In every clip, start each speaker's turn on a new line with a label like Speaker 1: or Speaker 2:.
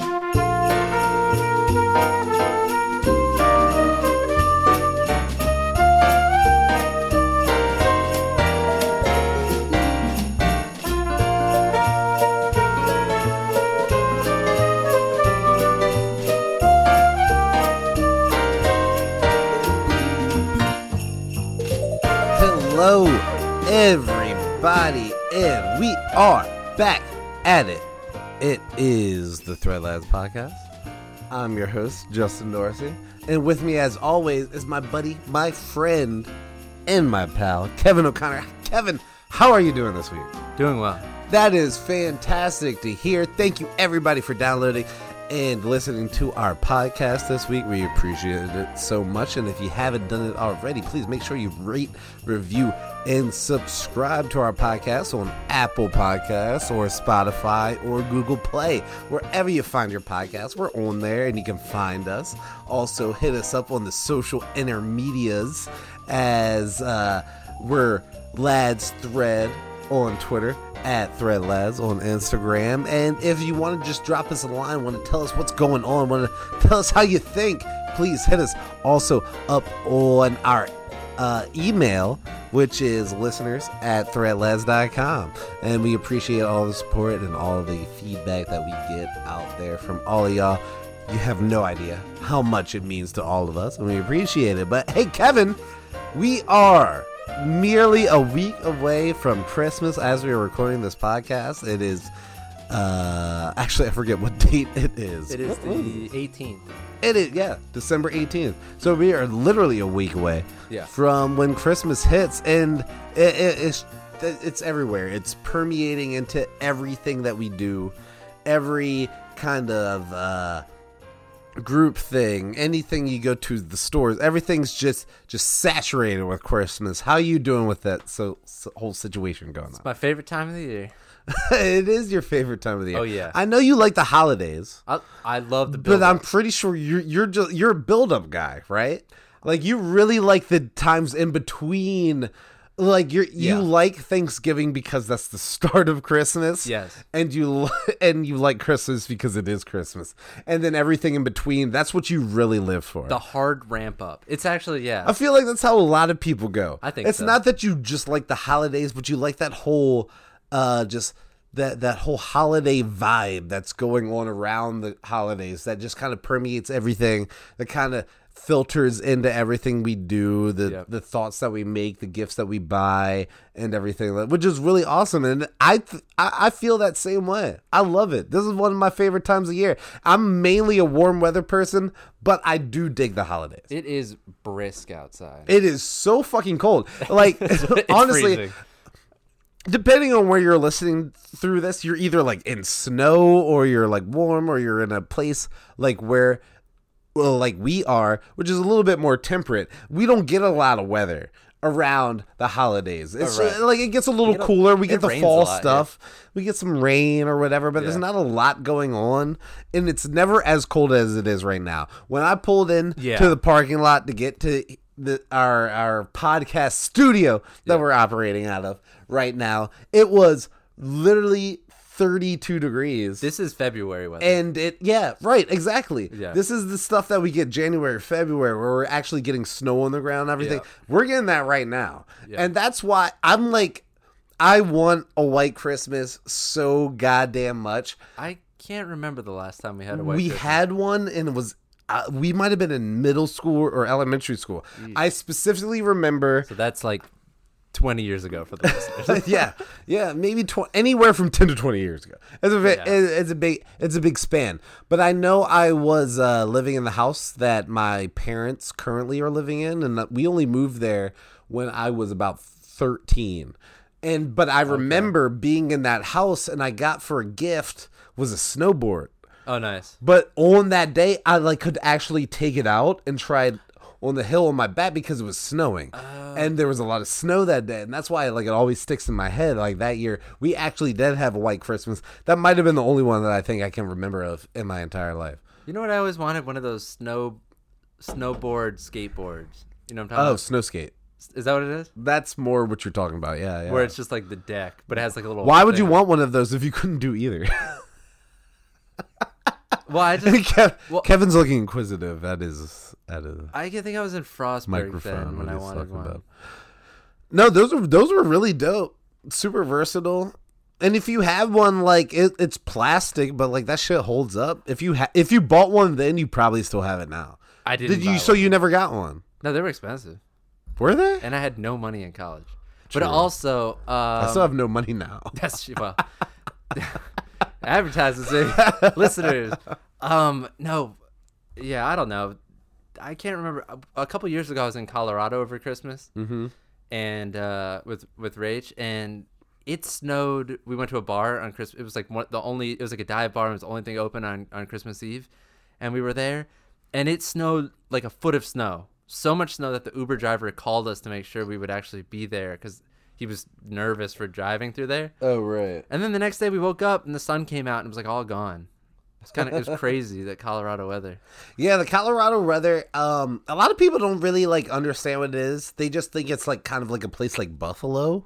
Speaker 1: Hello, everybody, and we are back at it. It is the Thread Lads podcast. I'm your host, Justin Dorsey, and with me, as always, is my buddy, my friend, and my pal, Kevin O'Connor. Kevin, how are you doing this week?
Speaker 2: Doing well.
Speaker 1: That is fantastic to hear. Thank you, everybody, for downloading and listening to our podcast this week. We appreciate it so much. And if you haven't done it already, please make sure you rate, review, and subscribe to our podcast on Apple Podcasts or Spotify or Google Play. Wherever you find your podcast, we're on there and you can find us. Also, hit us up on the social intermedias as uh, we're Lads Thread on Twitter, at Thread Lads on Instagram. And if you want to just drop us a line, want to tell us what's going on, want to tell us how you think, please hit us also up on our uh, email, which is listeners at threadlads.com. And we appreciate all the support and all the feedback that we get out there from all of y'all. You have no idea how much it means to all of us, and we appreciate it. But hey, Kevin, we are merely a week away from Christmas as we are recording this podcast. It is uh actually I forget what date it is.
Speaker 2: It is the 18th.
Speaker 1: It is yeah, December 18th. So we are literally a week away
Speaker 2: Yeah.
Speaker 1: from when Christmas hits and it, it, it's it's everywhere. It's permeating into everything that we do. Every kind of uh group thing anything you go to the stores everything's just just saturated with christmas. How you doing with that so, so whole situation going on?
Speaker 2: it's My favorite time of the year.
Speaker 1: it is your favorite time of the year.
Speaker 2: Oh, yeah.
Speaker 1: i know you like the holidays.
Speaker 2: I, I love the
Speaker 1: but i'm pretty sure you're you're just you're a build-up guy right? Like you really like the times in between like you're you
Speaker 2: Yeah.
Speaker 1: like thanksgiving because that's the start of christmas
Speaker 2: Yes.
Speaker 1: and you and you like christmas because it is christmas and then everything in between that's what you really live for
Speaker 2: the hard ramp up. It's actually yeah.
Speaker 1: I feel like that's how a lot of people go.
Speaker 2: I think
Speaker 1: it's
Speaker 2: so.
Speaker 1: not that you just like the holidays, but you like that whole, uh, just that that whole holiday vibe that's going on around the holidays. That just kind of permeates everything. That kind of filters into everything we do. The
Speaker 2: Yep.
Speaker 1: the thoughts that we make, the gifts that we buy, and everything, which is really awesome. And I th- I, feel that same way. I love it. This is one of my favorite times of year. I'm mainly a warm weather person, but I do dig the holidays.
Speaker 2: it is brisk outside.
Speaker 1: It is so fucking cold. Like honestly,
Speaker 2: freezing.
Speaker 1: depending on where you're listening through this, you're either like in snow or you're like warm or you're in a place like where well like we are, which is a little bit more temperate. We don't get a lot of weather around the holidays. It's
Speaker 2: right.
Speaker 1: like it gets a little
Speaker 2: get a-
Speaker 1: cooler. We get the fall
Speaker 2: lot, yeah.
Speaker 1: stuff. We get some rain or whatever, but there's not a lot going on and it's never as cold as it is right now. When I pulled in
Speaker 2: Yeah.
Speaker 1: to the parking lot to get to the our our podcast studio that
Speaker 2: Yeah.
Speaker 1: we're operating out of right now, it was literally 32 degrees.
Speaker 2: This is February weather.
Speaker 1: and it yeah, right, exactly.
Speaker 2: Yeah.
Speaker 1: This is the stuff that we get January, February where we're actually getting snow on the ground and everything.
Speaker 2: Yeah.
Speaker 1: We're getting that right now.
Speaker 2: Yeah.
Speaker 1: And that's why I'm like I want a white Christmas so goddamn much.
Speaker 2: I can't remember the last time we had a white.
Speaker 1: we
Speaker 2: Christmas.
Speaker 1: had one and it was uh, we might have been in middle school or elementary school. I specifically remember
Speaker 2: So that's like 20 years ago for the listeners.
Speaker 1: yeah, yeah, maybe tw- anywhere from ten to twenty years ago. It's a bit,
Speaker 2: Yeah.
Speaker 1: it- it's a big, it's a big span. But I know I was uh, living in the house that my parents currently are living in, and we only moved there when I was about thirteen. And but I remember being in that house, and I got for a gift was a snowboard.
Speaker 2: oh, nice.
Speaker 1: But on that day, I like could actually take it out and try it on the hill on my back because it was snowing, oh. and there was a lot of snow that day, and that's why like it always sticks in my head. Like that year, we actually did have a white Christmas. That might have been the only one that I think I can remember of in my entire life.
Speaker 2: You know what I always wanted? One of those snow, snowboard skateboards. You know what I'm talking
Speaker 1: Oh,
Speaker 2: about?
Speaker 1: Oh, snow skate.
Speaker 2: Is that what it is?
Speaker 1: That's more what you're talking about. Yeah, yeah.
Speaker 2: Where it's just like the deck, but it has like a little.
Speaker 1: Why would you
Speaker 2: thing.
Speaker 1: want one of those if you couldn't do either?
Speaker 2: Well, I just
Speaker 1: Kev-
Speaker 2: well-
Speaker 1: Kevin's looking inquisitive. That is that is
Speaker 2: I can think I was in Frostburg
Speaker 1: microphone.
Speaker 2: then when
Speaker 1: what
Speaker 2: I
Speaker 1: he's
Speaker 2: wanted
Speaker 1: talking
Speaker 2: one.
Speaker 1: about. No, those were those were really dope. Super versatile. And if you have one, like it, it's plastic, but like that shit holds up. If you ha- if you bought one, then you probably still have it now.
Speaker 2: I didn't.
Speaker 1: Did you?
Speaker 2: buy
Speaker 1: So
Speaker 2: one.
Speaker 1: you never got one?
Speaker 2: No, they were expensive,
Speaker 1: Were they?
Speaker 2: and I had no money in college.
Speaker 1: True.
Speaker 2: But also, um,
Speaker 1: I still have no money now.
Speaker 2: That's well. advertisers, eh? listeners. Um, no, yeah, I don't know. I can't remember. A, a couple years ago, I was in Colorado over Christmas,
Speaker 1: Mm-hmm.
Speaker 2: and uh, with with Rach, and it snowed. We went to a bar on Christmas. It was like one, the only. It was like a dive bar. It was the only thing open on on Christmas Eve, and we were there, and it snowed like a foot of snow. So much snow that the Uber driver called us to make sure we would actually be there because he was nervous for driving through there.
Speaker 1: Oh right.
Speaker 2: And then the next day we woke up and the sun came out and it was like all gone. It's kind of it was crazy that Colorado weather.
Speaker 1: Yeah, the Colorado weather. Um, a lot of people don't really like understand what it is. They just think it's like kind of like a place like Buffalo,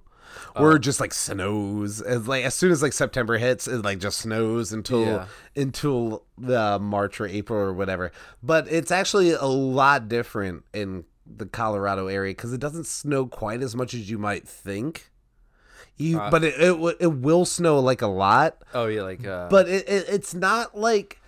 Speaker 1: where it just like snows. It's like as soon as like September hits, it like just snows until
Speaker 2: Yeah.
Speaker 1: until the March or April or whatever. But it's actually a lot different in the Colorado area because it doesn't snow quite as much as you might think. You,
Speaker 2: Uh,
Speaker 1: but it, it it will snow like a lot
Speaker 2: Oh yeah, like uh,
Speaker 1: but it, it it's not like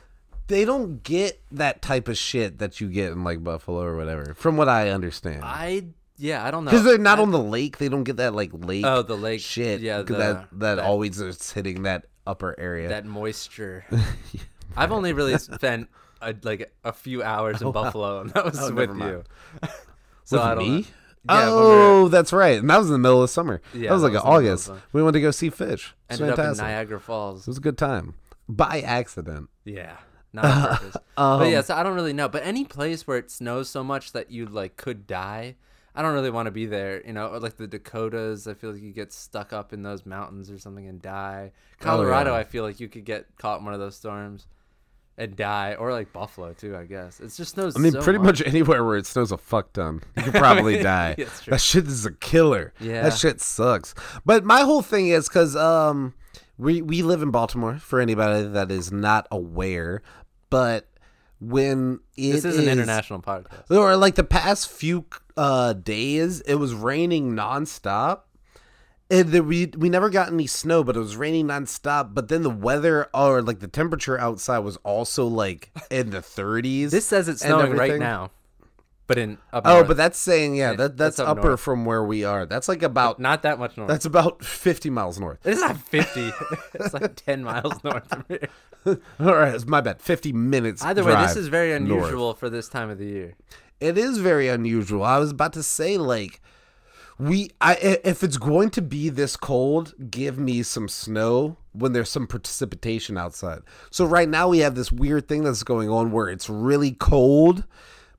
Speaker 1: they don't get that type of shit that you get in like Buffalo or whatever, from what I understand.
Speaker 2: I yeah I don't know
Speaker 1: Because they're not
Speaker 2: I-
Speaker 1: on the lake, they don't get that like lake
Speaker 2: oh the lake
Speaker 1: shit.
Speaker 2: yeah the,
Speaker 1: that, that
Speaker 2: that
Speaker 1: always is hitting that upper area.
Speaker 2: that moisture. I've only really spent a, like a few hours in Buffalo and that was
Speaker 1: Oh,
Speaker 2: with you. so
Speaker 1: With
Speaker 2: I don't
Speaker 1: me?
Speaker 2: know. Yeah, we
Speaker 1: oh,
Speaker 2: were-
Speaker 1: that's right. And that was in the middle of summer.
Speaker 2: Yeah,
Speaker 1: that was
Speaker 2: that
Speaker 1: like
Speaker 2: was
Speaker 1: in
Speaker 2: in the middle of
Speaker 1: August. We went to go see Phish.
Speaker 2: Ended up in
Speaker 1: fantastic.
Speaker 2: Niagara
Speaker 1: It was a good time. By accident.
Speaker 2: Yeah, not on purpose.
Speaker 1: Um,
Speaker 2: but yeah, so I don't really know. But any place where it snows so much that you like could die, I don't really want to be there. You know, or like the Dakotas, I feel like you get stuck up in those mountains or something and die. Colorado,
Speaker 1: Oh, yeah.
Speaker 2: I feel like you could get caught in one of those storms and die, or like Buffalo too. I guess it just snows.
Speaker 1: I mean,
Speaker 2: so
Speaker 1: pretty much anywhere where it snows a fuck ton, you could probably die.
Speaker 2: True.
Speaker 1: That shit is a killer.
Speaker 2: Yeah.
Speaker 1: that shit sucks. But my whole thing is because um, we we live in Baltimore. For anybody that is not aware, but when it
Speaker 2: This is an international podcast.
Speaker 1: or like the past few uh days, it was raining nonstop. And the, we we never got any snow, but it was raining nonstop. But then the weather or like the temperature outside was also like in the 30s.
Speaker 2: This says it's snowing right now, but in up
Speaker 1: Oh,
Speaker 2: north.
Speaker 1: but that's saying yeah, that that's,
Speaker 2: that's up
Speaker 1: upper
Speaker 2: north.
Speaker 1: from where we are. That's like about
Speaker 2: not that much north.
Speaker 1: that's about 50 miles north.
Speaker 2: It's not fifty. it's like ten miles north from here.
Speaker 1: All right, it's my bad. 50 minutes.
Speaker 2: Either way, this is very
Speaker 1: north.
Speaker 2: unusual for this time of the year.
Speaker 1: It is very unusual. I was about to say like we I if it's going to be this cold, give me some snow when there's some precipitation outside. So right now we have this weird thing that's going on where it's really cold,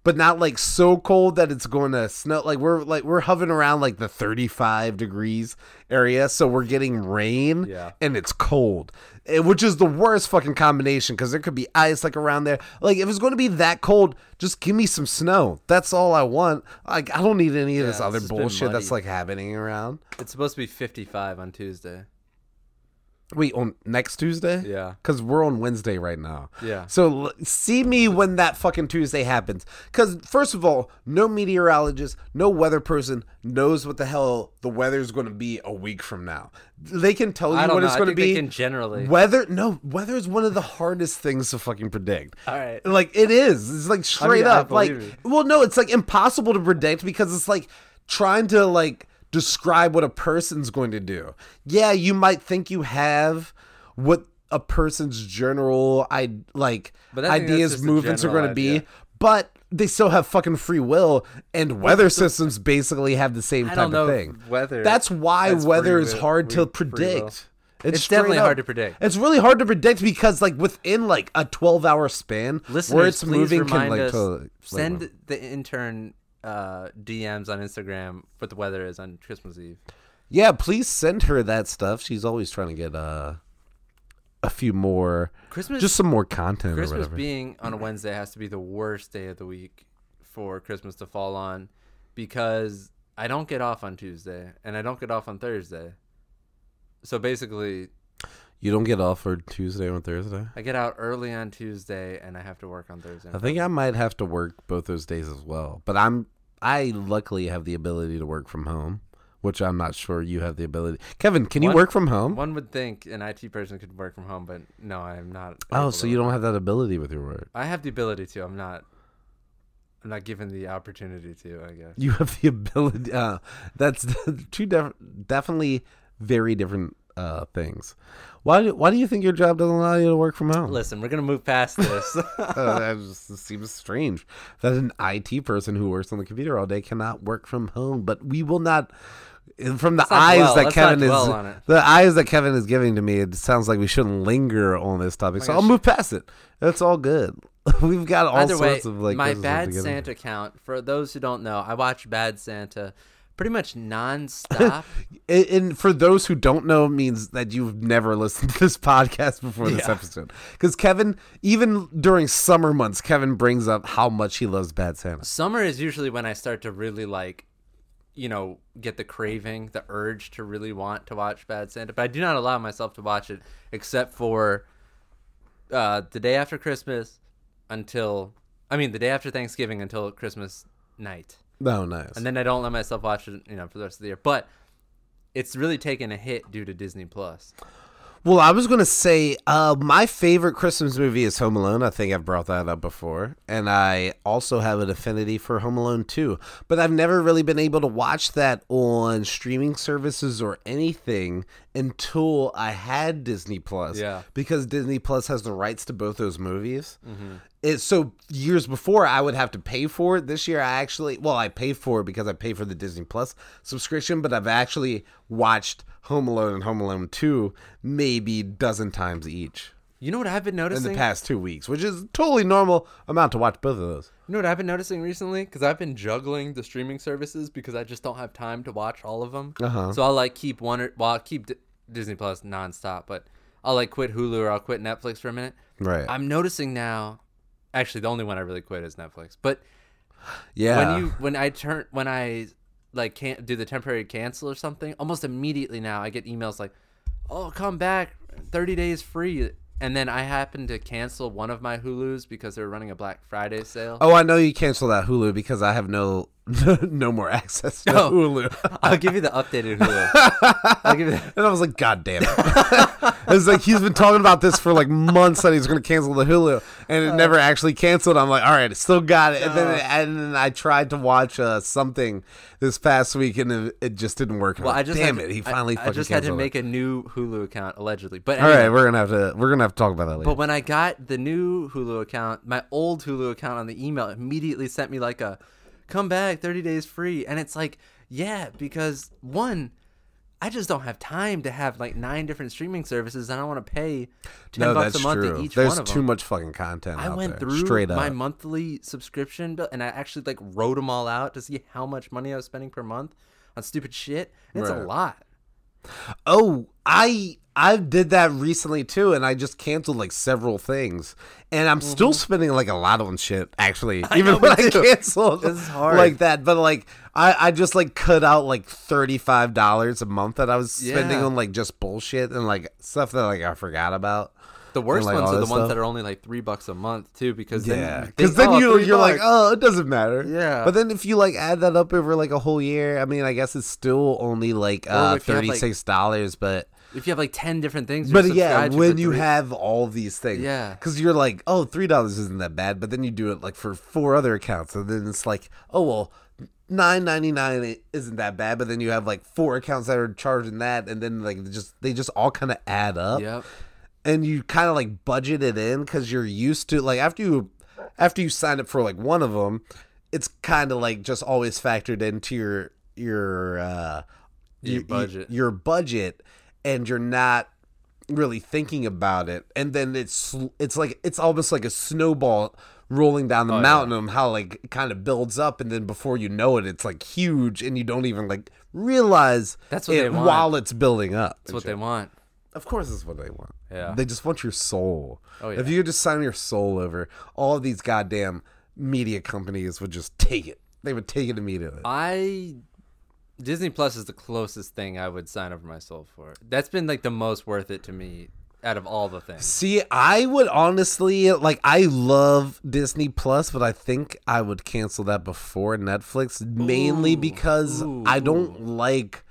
Speaker 1: but not like so cold that it's going to snow. Like we're like we're hovering around like the 35 degrees area, so we're getting rain
Speaker 2: Yeah.
Speaker 1: and it's cold. Eh, Which is the worst fucking combination because there could be ice like around there. Like if it's going to be that cold, just give me some snow. That's all I want. Like I don't need any of this other
Speaker 2: it's just been
Speaker 1: bullshit that's like happening around.
Speaker 2: It's supposed to be 55 on Tuesday.
Speaker 1: Wait, on next Tuesday?
Speaker 2: Yeah.
Speaker 1: Because we're on Wednesday right now.
Speaker 2: Yeah.
Speaker 1: So l- see me when that fucking Tuesday happens. Because first of all, no meteorologist, no weather person knows what the hell the weather is going to be a week from now. They can tell you what
Speaker 2: know.
Speaker 1: it's going to
Speaker 2: they
Speaker 1: be.
Speaker 2: can generally.
Speaker 1: Weather, no, weather is one of the hardest things to fucking predict.
Speaker 2: All right.
Speaker 1: Like it is. It's like straight
Speaker 2: I
Speaker 1: up. Like,
Speaker 2: believe
Speaker 1: well, no, it's like impossible to predict because it's like trying to like describe what a person's going to do. Yeah, you might think you have what a person's general I like ideas, movements are going to be,
Speaker 2: idea.
Speaker 1: but they still have fucking free will, and weather systems basically have the same
Speaker 2: I
Speaker 1: type
Speaker 2: don't know
Speaker 1: of thing.
Speaker 2: weather
Speaker 1: That's why
Speaker 2: has
Speaker 1: weather is
Speaker 2: will-
Speaker 1: hard to
Speaker 2: free- free will.
Speaker 1: predict.
Speaker 2: It's
Speaker 1: straight
Speaker 2: definitely
Speaker 1: up.
Speaker 2: hard to predict.
Speaker 1: It's really hard to predict because, like, within like a twelve-hour span,
Speaker 2: Listeners,
Speaker 1: where it's moving can like
Speaker 2: us.
Speaker 1: totally like,
Speaker 2: send the intern uh, DMs on Instagram what the weather is on Christmas Eve.
Speaker 1: Yeah, please send her that stuff. She's always trying to get uh, a few more,
Speaker 2: Christmas,
Speaker 1: just some more content
Speaker 2: Christmas being on a Wednesday has to be the worst day of the week for Christmas to fall on because I don't get off on Tuesday and I don't get off on Thursday. So basically,
Speaker 1: You don't get off for Tuesday or Thursday.
Speaker 2: I get out early on Tuesday and I have to work on Thursday.
Speaker 1: I think I might have to work both those days as well. But I'm I luckily have the ability to work from home, which I'm not sure you have the ability. Kevin, can you
Speaker 2: One-
Speaker 1: work from home?
Speaker 2: One would think an IT person could work from home, but no, I'm not.
Speaker 1: Oh,
Speaker 2: able
Speaker 1: so
Speaker 2: to.
Speaker 1: you don't have that ability with your work.
Speaker 2: I have the ability to. I'm not. I'm not given the opportunity to. I guess.
Speaker 1: You have the ability. Uh, that's two def- definitely very different uh, things. Why? Do, why do you think your job doesn't allow you to work from home?
Speaker 2: Listen, we're gonna move past this.
Speaker 1: uh, that just seems strange that an IT person who works on the computer all day cannot work from home. But we will not. From the
Speaker 2: Let's
Speaker 1: eyes
Speaker 2: dwell-
Speaker 1: that
Speaker 2: let's
Speaker 1: Kevin is,
Speaker 2: dwell on it.
Speaker 1: the eyes that Kevin is giving to me, it sounds like we shouldn't linger on this topic. so
Speaker 2: my
Speaker 1: I'll move past it. It's all good. We've got all
Speaker 2: Either way,
Speaker 1: sorts of like
Speaker 2: my Bad
Speaker 1: to.
Speaker 2: Santa account. For those who don't know, I watch Bad Santa pretty much nonstop.
Speaker 1: And- for those who don't know, it means that you've never listened to this podcast before this
Speaker 2: Yeah.
Speaker 1: episode. Because Kevin, even during summer months, Kevin brings up how much he loves Bad Santa.
Speaker 2: Summer is usually when I start to really like, you know, get the craving, the urge to really want to watch Bad Santa. But I do not allow myself to watch it except for uh, the day after Christmas until, I mean, the day after Thanksgiving until Christmas night.
Speaker 1: Oh, nice.
Speaker 2: And then I don't let myself watch it, you know, for the rest of the year. But it's really taken a hit due to Disney Plus.
Speaker 1: Well, I was gonna say uh, my favorite Christmas movie is Home Alone. I think I've brought that up before, and I also have an affinity for Home Alone too. But I've never really been able to watch that on streaming services or anything until I had Disney Plus.
Speaker 2: Yeah.
Speaker 1: because Disney Plus has the rights to both those movies. It, so years before I would have to pay for it. This year I actually well I pay for it because I pay for the Disney Plus subscription, but I've actually watched Home Alone and Home Alone 2 maybe a dozen times each
Speaker 2: You know what I've been noticing in
Speaker 1: the past 2 weeks, which is totally normal amount to watch both of those.
Speaker 2: You know what I've been noticing recently? Because I've been juggling the streaming services because I just don't have time to watch all of them.
Speaker 1: Uh-huh.
Speaker 2: So I'll like keep one or well, I'll keep D- Disney Plus nonstop, but I'll like quit Hulu or I'll quit Netflix for a minute.
Speaker 1: Right.
Speaker 2: I'm noticing now. Actually, the only one I really quit is Netflix. But
Speaker 1: yeah.
Speaker 2: when you when I turn when I like can't do the temporary cancel or something, almost immediately now I get emails like, "Oh, come back, 30 days free." And then I happen to cancel one of my Hulus because they were running a Black Friday sale.
Speaker 1: Oh, I know you canceled that Hulu because I have no no more access to
Speaker 2: Oh.
Speaker 1: Hulu.
Speaker 2: I'll give you the updated Hulu. I'll give you. The,
Speaker 1: And I was like, God damn it. it's like he's been talking about this for like months that he's going to cancel the Hulu, and it never actually canceled. I'm like, all right, I still got it. And then, and then I tried to watch uh, something this past week, and it, it just didn't work.
Speaker 2: Well,
Speaker 1: like,
Speaker 2: I just
Speaker 1: damn it,
Speaker 2: to-
Speaker 1: he
Speaker 2: I-
Speaker 1: finally
Speaker 2: I,
Speaker 1: fucking
Speaker 2: just had to make
Speaker 1: it.
Speaker 2: a new Hulu account allegedly. But
Speaker 1: All
Speaker 2: anyway,
Speaker 1: right, we're gonna have to we're gonna have to talk about that later.
Speaker 2: But when I got the new Hulu account, my old Hulu account on the email immediately sent me like a come back 30 days free. And it's like, yeah, because one, I just don't have time to have like nine different streaming services. and I don't want to pay 10
Speaker 1: no,
Speaker 2: bucks
Speaker 1: that's
Speaker 2: a month
Speaker 1: true.
Speaker 2: to each
Speaker 1: There's
Speaker 2: one of
Speaker 1: too
Speaker 2: them.
Speaker 1: much fucking content.
Speaker 2: I
Speaker 1: out
Speaker 2: went
Speaker 1: there,
Speaker 2: through
Speaker 1: straight up.
Speaker 2: my monthly subscription bill and I actually like wrote them all out to see how much money I was spending per month on stupid shit. And It's a lot.
Speaker 1: Oh, I I did that recently too, and I just canceled like several things, and I'm still spending like a lot on shit. Actually, even
Speaker 2: Mm-hmm. know,
Speaker 1: when I canceled,
Speaker 2: This is hard.
Speaker 1: like that. But like I I just like cut out like thirty five dollars a month that I was spending
Speaker 2: Yeah.
Speaker 1: on like just bullshit and like stuff that like I forgot about.
Speaker 2: The worst
Speaker 1: like,
Speaker 2: ones are the
Speaker 1: this
Speaker 2: ones that are only like three bucks a month too, because
Speaker 1: Yeah,
Speaker 2: then
Speaker 1: because
Speaker 2: you
Speaker 1: then
Speaker 2: think,
Speaker 1: you
Speaker 2: "Oh, three
Speaker 1: you're like, oh, it doesn't matter.
Speaker 2: Yeah.
Speaker 1: But then if you like add that up over like a whole year, I mean, I guess it's still only like uh,
Speaker 2: you
Speaker 1: thirty
Speaker 2: like-
Speaker 1: dollars, but.
Speaker 2: If you have like 10 different things
Speaker 1: But yeah, when you
Speaker 2: three-
Speaker 1: have all these things,
Speaker 2: Yeah.
Speaker 1: because you're like, oh, three dollars isn't that bad, but then you do it like for four other accounts, and then it's like, oh well, nine ninety nine isn't that bad, but then you have like four accounts that are charging that, and then like just they just all kind of add up,
Speaker 2: yep
Speaker 1: and you kind of like budget it in because you're used to like after you after you sign up for like one of them, it's kind of like just always factored into your your uh
Speaker 2: Your budget.
Speaker 1: your budget and you're not really thinking about it. And then it's it's like it's almost like a snowball rolling down the
Speaker 2: Oh,
Speaker 1: mountain of how like it kind of builds up. And then before you know it it's like huge and you don't even like realize
Speaker 2: That's what
Speaker 1: it
Speaker 2: they want.
Speaker 1: while it's building up.
Speaker 2: That's what they want.
Speaker 1: Of course that's what they want.
Speaker 2: Yeah.
Speaker 1: they just want your soul.
Speaker 2: Oh, yeah.
Speaker 1: if you could just sign your soul over all of these goddamn media companies would just take it. They would take it immediately.
Speaker 2: I disney plus is the closest thing i would sign up for my soul for that's been like the most worth it to me out of all the things.
Speaker 1: See, I would honestly like. I love Disney Plus, but I think I would cancel that before Netflix, mainly
Speaker 2: Ooh,
Speaker 1: because
Speaker 2: ooh,
Speaker 1: I don't like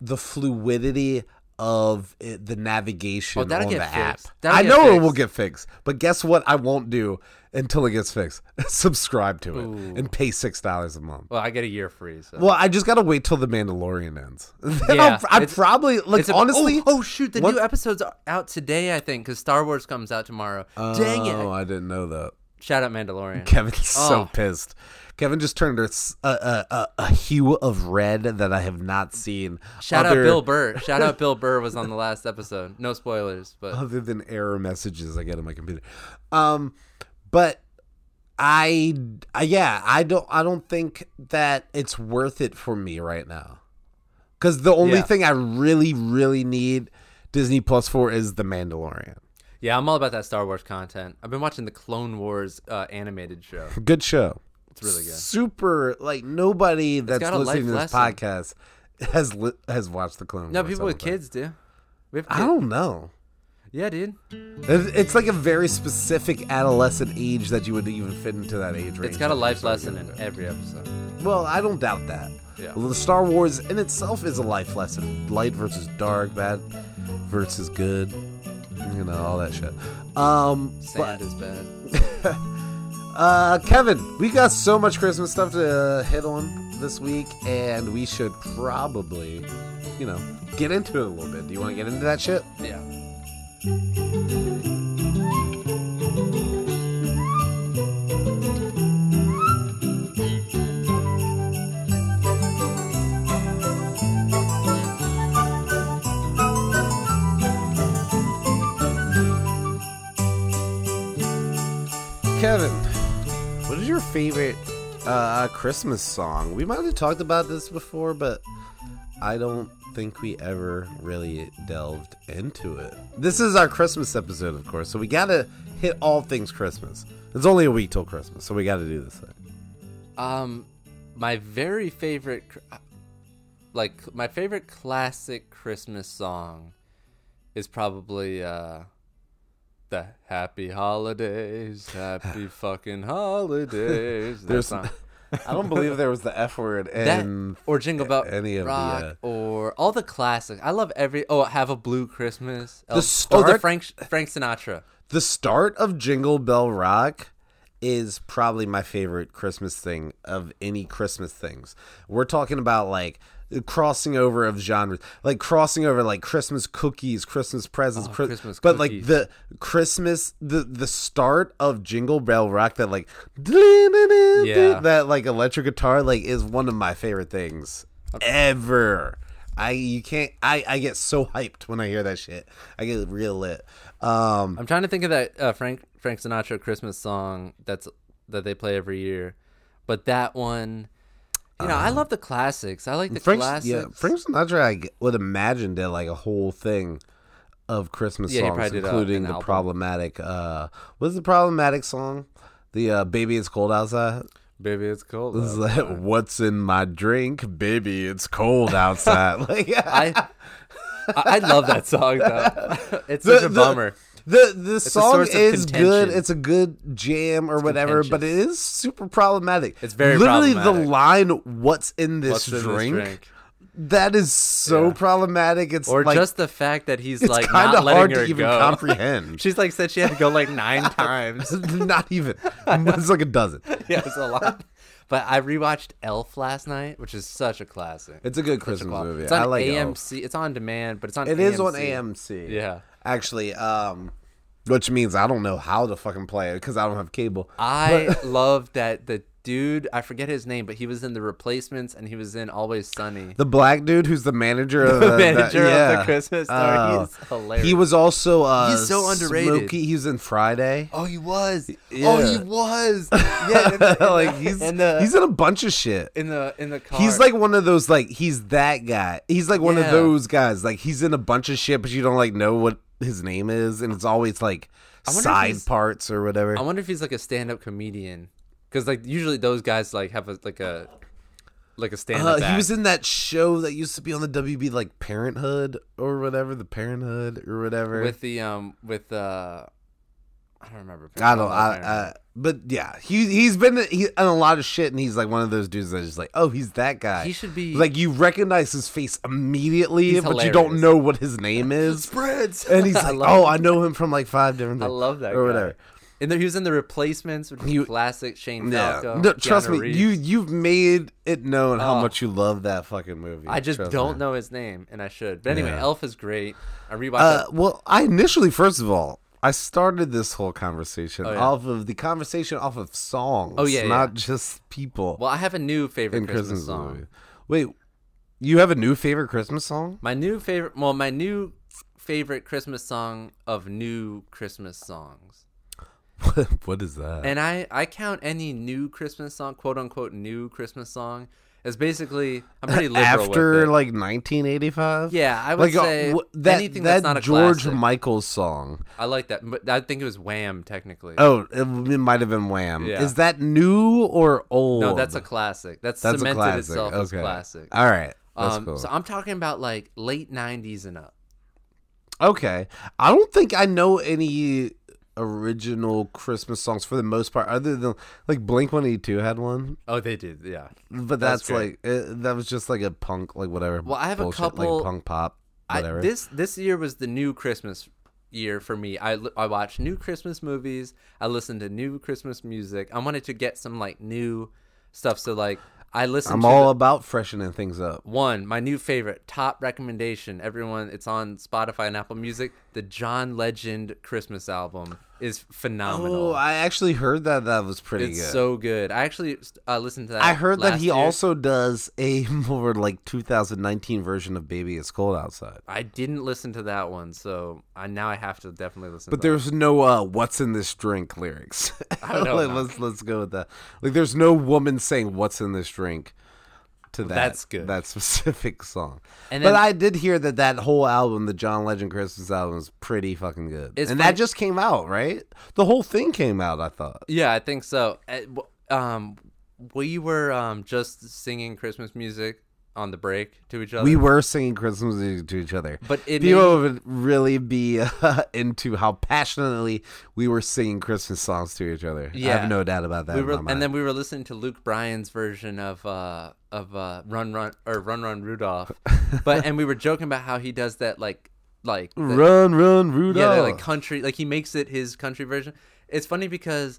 Speaker 1: the fluidity of it, the navigation
Speaker 2: Oh,
Speaker 1: on the app.
Speaker 2: That'll
Speaker 1: I
Speaker 2: get
Speaker 1: know it will get fixed, but guess what? I won't do until it gets fixed. Subscribe to it
Speaker 2: Ooh.
Speaker 1: and pay six dollars a month.
Speaker 2: Well, I get a year free. So.
Speaker 1: Well, I just gotta wait till the Mandalorian ends. Then
Speaker 2: Yeah,
Speaker 1: I'll, I'd probably like
Speaker 2: a-
Speaker 1: honestly.
Speaker 2: oh, oh, shoot, the
Speaker 1: what-
Speaker 2: new episode's are out today, I think, because Star Wars comes out tomorrow. Dang it!
Speaker 1: Oh, I didn't know that.
Speaker 2: Shout out Mandalorian.
Speaker 1: Kevin's so
Speaker 2: Oh.
Speaker 1: pissed. Kevin just turned a a hue of red that I have not seen.
Speaker 2: Shout
Speaker 1: other,
Speaker 2: out Bill Burr. Shout out Bill Burr was on the last episode. No spoilers, but
Speaker 1: Other than error messages I get on my computer. Um, but I, I, yeah, I don't, I don't think that it's worth it for me right now. Because the only
Speaker 2: Yeah.
Speaker 1: thing I really, really need Disney Plus for is The Mandalorian.
Speaker 2: yeah, I'm all about that Star Wars content. I've been watching the Clone Wars uh, animated show.
Speaker 1: Good show.
Speaker 2: It's really good.
Speaker 1: Super. Like nobody that's listening to this
Speaker 2: lesson.
Speaker 1: podcast has li- has watched the Clone
Speaker 2: No,
Speaker 1: Wars.
Speaker 2: people with
Speaker 1: think.
Speaker 2: kids do. We have
Speaker 1: I don't know.
Speaker 2: Yeah, dude.
Speaker 1: It- It's like a very specific adolescent age that you would even fit into that age range.
Speaker 2: It's got a life lesson in every episode.
Speaker 1: Well, I don't doubt that.
Speaker 2: Yeah.
Speaker 1: Well, the Star Wars in itself is a life lesson. Light versus dark, bad versus good. You know, all that shit. Um,
Speaker 2: Sand
Speaker 1: but,
Speaker 2: is bad.
Speaker 1: uh, Kevin, we got so much Christmas stuff to hit on this week, and we should probably, you know, get into it a little bit. Do you want to get into that shit?
Speaker 2: Yeah.
Speaker 1: Favorite uh, Christmas song? We might have talked about this before, but I don't think we ever really delved into it. This is our Christmas episode, of course, so we gotta hit all things Christmas. It's only a week till Christmas, so we gotta do this thing.
Speaker 2: Um, my very favorite, like my favorite classic Christmas song, is probably uh, the Happy Holidays, Happy fucking Holidays.
Speaker 1: There's-
Speaker 2: song.
Speaker 1: I don't believe there was the F word
Speaker 2: That
Speaker 1: in
Speaker 2: or Jingle Bell
Speaker 1: any of the, uh,
Speaker 2: or all the classics. I love every. Oh, Have a Blue Christmas.
Speaker 1: The
Speaker 2: oh, oh, the
Speaker 1: start-
Speaker 2: Frank Frank Sinatra.
Speaker 1: the start of Jingle Bell Rock is probably my favorite Christmas thing of any Christmas things. We're talking about like crossing over of genres, like crossing over like Christmas cookies, Christmas presents,
Speaker 2: Oh,
Speaker 1: Chri-
Speaker 2: Christmas
Speaker 1: but like the Christmas the the start of Jingle Bell Rock that like
Speaker 2: Yeah.
Speaker 1: that like electric guitar like is one of my favorite things ever. I you can't I I get so hyped when I hear that shit. I get real lit. Um
Speaker 2: I'm trying to think of that uh, Frank Frank Sinatra Christmas song that's that they play every year, but that one, you know, I love the classics. I like the
Speaker 1: Frank,
Speaker 2: classics.
Speaker 1: yeah, Frank Sinatra, I would imagine did like a whole thing of Christmas
Speaker 2: Yeah,
Speaker 1: songs, including
Speaker 2: an
Speaker 1: the
Speaker 2: album.
Speaker 1: problematic. uh What's the problematic song? The uh, "Baby It's Cold Outside."
Speaker 2: Baby, it's cold. Outside.
Speaker 1: like, "What's in my drink, baby? It's cold outside." like,
Speaker 2: I, I I love that song though. It's
Speaker 1: The-
Speaker 2: such a
Speaker 1: the-
Speaker 2: bummer.
Speaker 1: The the
Speaker 2: a
Speaker 1: song is good. It's a good jam or whatever, but it is super problematic.
Speaker 2: It's very
Speaker 1: literally the line "What's in this,
Speaker 2: What's in this
Speaker 1: drink?
Speaker 2: drink?
Speaker 1: That is so
Speaker 2: Yeah.
Speaker 1: problematic. It's
Speaker 2: Or
Speaker 1: like,
Speaker 2: just the fact that he's like
Speaker 1: kind
Speaker 2: not
Speaker 1: of
Speaker 2: letting
Speaker 1: hard
Speaker 2: her
Speaker 1: to even
Speaker 2: go.
Speaker 1: comprehend.
Speaker 2: She's like said she had to go like nine times.
Speaker 1: Not even. It's like a dozen.
Speaker 2: yeah, it's a lot. But I rewatched Elf last night, which is such a classic.
Speaker 1: It's a good
Speaker 2: Such a
Speaker 1: Christmas movie.
Speaker 2: It's on
Speaker 1: I like Elf.
Speaker 2: It's on demand, but it's on.
Speaker 1: It
Speaker 2: AMC.
Speaker 1: is on AMC.
Speaker 2: Yeah.
Speaker 1: Actually, um, which means I don't know how to fucking play it because I don't have cable.
Speaker 2: I love that the dude. I forget his name, but he was in the Replacements and he was in Always Sunny.
Speaker 1: The black dude who's the manager of
Speaker 2: The
Speaker 1: the,
Speaker 2: manager
Speaker 1: that-
Speaker 2: of the. Christmas store.
Speaker 1: Oh.
Speaker 2: He's hilarious.
Speaker 1: He was also uh,
Speaker 2: He's so underrated.
Speaker 1: Smokey. He was in Friday.
Speaker 2: Oh, he was. Oh, he was. Yeah. in the- in
Speaker 1: like he's
Speaker 2: in the
Speaker 1: he's in a bunch of shit.
Speaker 2: in the in the car.
Speaker 1: He's like one of those like he's that guy. He's like one of those guys. Like he's in a bunch of shit, but you don't like know what his name is, and it's always like side parts or whatever.
Speaker 2: I wonder if he's like a stand-up comedian, because like usually those guys like have a like a like a stand
Speaker 1: Uh,
Speaker 2: up.
Speaker 1: he was in that show that used to be on the WB, like Parenthood or whatever, the Parenthood or whatever.
Speaker 2: with the um with uh I don't remember.
Speaker 1: I don't, I. I, but yeah, he he's been he, in a lot of shit, and he's like one of those dudes that's just like, oh, he's that guy.
Speaker 2: he should be
Speaker 1: like you recognize his face immediately, but you don't know what his name is.
Speaker 2: spreads,
Speaker 1: And he's like,
Speaker 2: love
Speaker 1: oh. I know him from like five different
Speaker 2: I love that
Speaker 1: or
Speaker 2: guy.
Speaker 1: whatever.
Speaker 2: And he was in the replacements, which was
Speaker 1: You-
Speaker 2: classic Shane
Speaker 1: Yeah,
Speaker 2: Falco.
Speaker 1: no, trust
Speaker 2: Keanu
Speaker 1: me,
Speaker 2: Reeves.
Speaker 1: you you've made it known how
Speaker 2: Oh.
Speaker 1: much you love that fucking movie.
Speaker 2: I just
Speaker 1: Trust
Speaker 2: don't
Speaker 1: me.
Speaker 2: know his name, and I should. But anyway,
Speaker 1: Yeah.
Speaker 2: Elf is great. I rewatched
Speaker 1: Uh, well, I initially, first of all, I started this whole conversation
Speaker 2: Oh, yeah.
Speaker 1: off of the conversation off of songs.
Speaker 2: Oh, yeah,
Speaker 1: not
Speaker 2: yeah.
Speaker 1: just people
Speaker 2: Well, I have a new favorite
Speaker 1: in
Speaker 2: Christmas,
Speaker 1: Christmas
Speaker 2: song.
Speaker 1: movie. Wait, you have a new favorite Christmas song?
Speaker 2: My new favorite, well, my new favorite Christmas song of new Christmas songs.
Speaker 1: what is that?
Speaker 2: And I, I count any new Christmas song, quote unquote, new Christmas song, as basically I'm pretty liberal
Speaker 1: After
Speaker 2: with it.
Speaker 1: like 1985?
Speaker 2: yeah, I would
Speaker 1: like uh,
Speaker 2: say
Speaker 1: wh- that
Speaker 2: anything
Speaker 1: that
Speaker 2: that's not a
Speaker 1: George
Speaker 2: classic.
Speaker 1: Michael song.
Speaker 2: I like that, but I think it was Wham technically.
Speaker 1: Oh, it, it might have been Wham.
Speaker 2: Yeah.
Speaker 1: Is that new or old?
Speaker 2: no, that's a classic. That's,
Speaker 1: That's a
Speaker 2: cemented
Speaker 1: classic.
Speaker 2: itself as
Speaker 1: Okay.
Speaker 2: classic.
Speaker 1: All right.
Speaker 2: Um,
Speaker 1: cool.
Speaker 2: So I'm talking about like late '90s and up.
Speaker 1: Okay. I don't think I know any original Christmas songs for the most part, other than like Blink 182 had one,
Speaker 2: Oh, they did, yeah.
Speaker 1: but
Speaker 2: That's
Speaker 1: that's, like it, that was just like a punk, like whatever.
Speaker 2: Well, I have a
Speaker 1: bullshit,
Speaker 2: couple-
Speaker 1: like punk pop, whatever.
Speaker 2: I, this this year was the new Christmas year for me. I I watched new Christmas movies. I listened to new Christmas music. I wanted to get some like new stuff. So like I listened.
Speaker 1: I'm
Speaker 2: to
Speaker 1: all
Speaker 2: the-
Speaker 1: about freshening things up.
Speaker 2: one my new favorite top recommendation. Everyone, it's on Spotify and Apple Music. The John Legend Christmas album is phenomenal.
Speaker 1: Oh, I actually heard that that was pretty
Speaker 2: it's
Speaker 1: good.
Speaker 2: so good. I actually uh, listened to that.
Speaker 1: I heard that he
Speaker 2: year.
Speaker 1: also does a more like 2019 version of "Baby It's Cold Outside."
Speaker 2: I didn't listen to that one, so I now I have to definitely listen.
Speaker 1: But
Speaker 2: to that.
Speaker 1: there's no uh, "What's in this drink" lyrics.
Speaker 2: I don't know
Speaker 1: Like, let's let's go with that. Like, there's no woman saying "What's in this drink" to that.
Speaker 2: that's good.
Speaker 1: That specific song.
Speaker 2: And
Speaker 1: but I did hear that that whole album, the John Legend Christmas album, is pretty fucking good. And
Speaker 2: funny-
Speaker 1: that just came out, right? The whole thing came out. I thought.
Speaker 2: Yeah, I think so. Uh, Um, we were um just singing Christmas music on the break to each other.
Speaker 1: We were singing Christmas music to each other.
Speaker 2: But it
Speaker 1: People
Speaker 2: made-
Speaker 1: would really be uh, into how passionately we were singing Christmas songs to each other.
Speaker 2: Yeah, I
Speaker 1: have no doubt about that.
Speaker 2: we were, and then we were listening to Luke Bryan's version of uh of uh Run Run or Run Run Rudolph, but and we were joking about how he does that like like the-
Speaker 1: run, run, Rudolph.
Speaker 2: yeah like country like he makes it his country version. It's funny because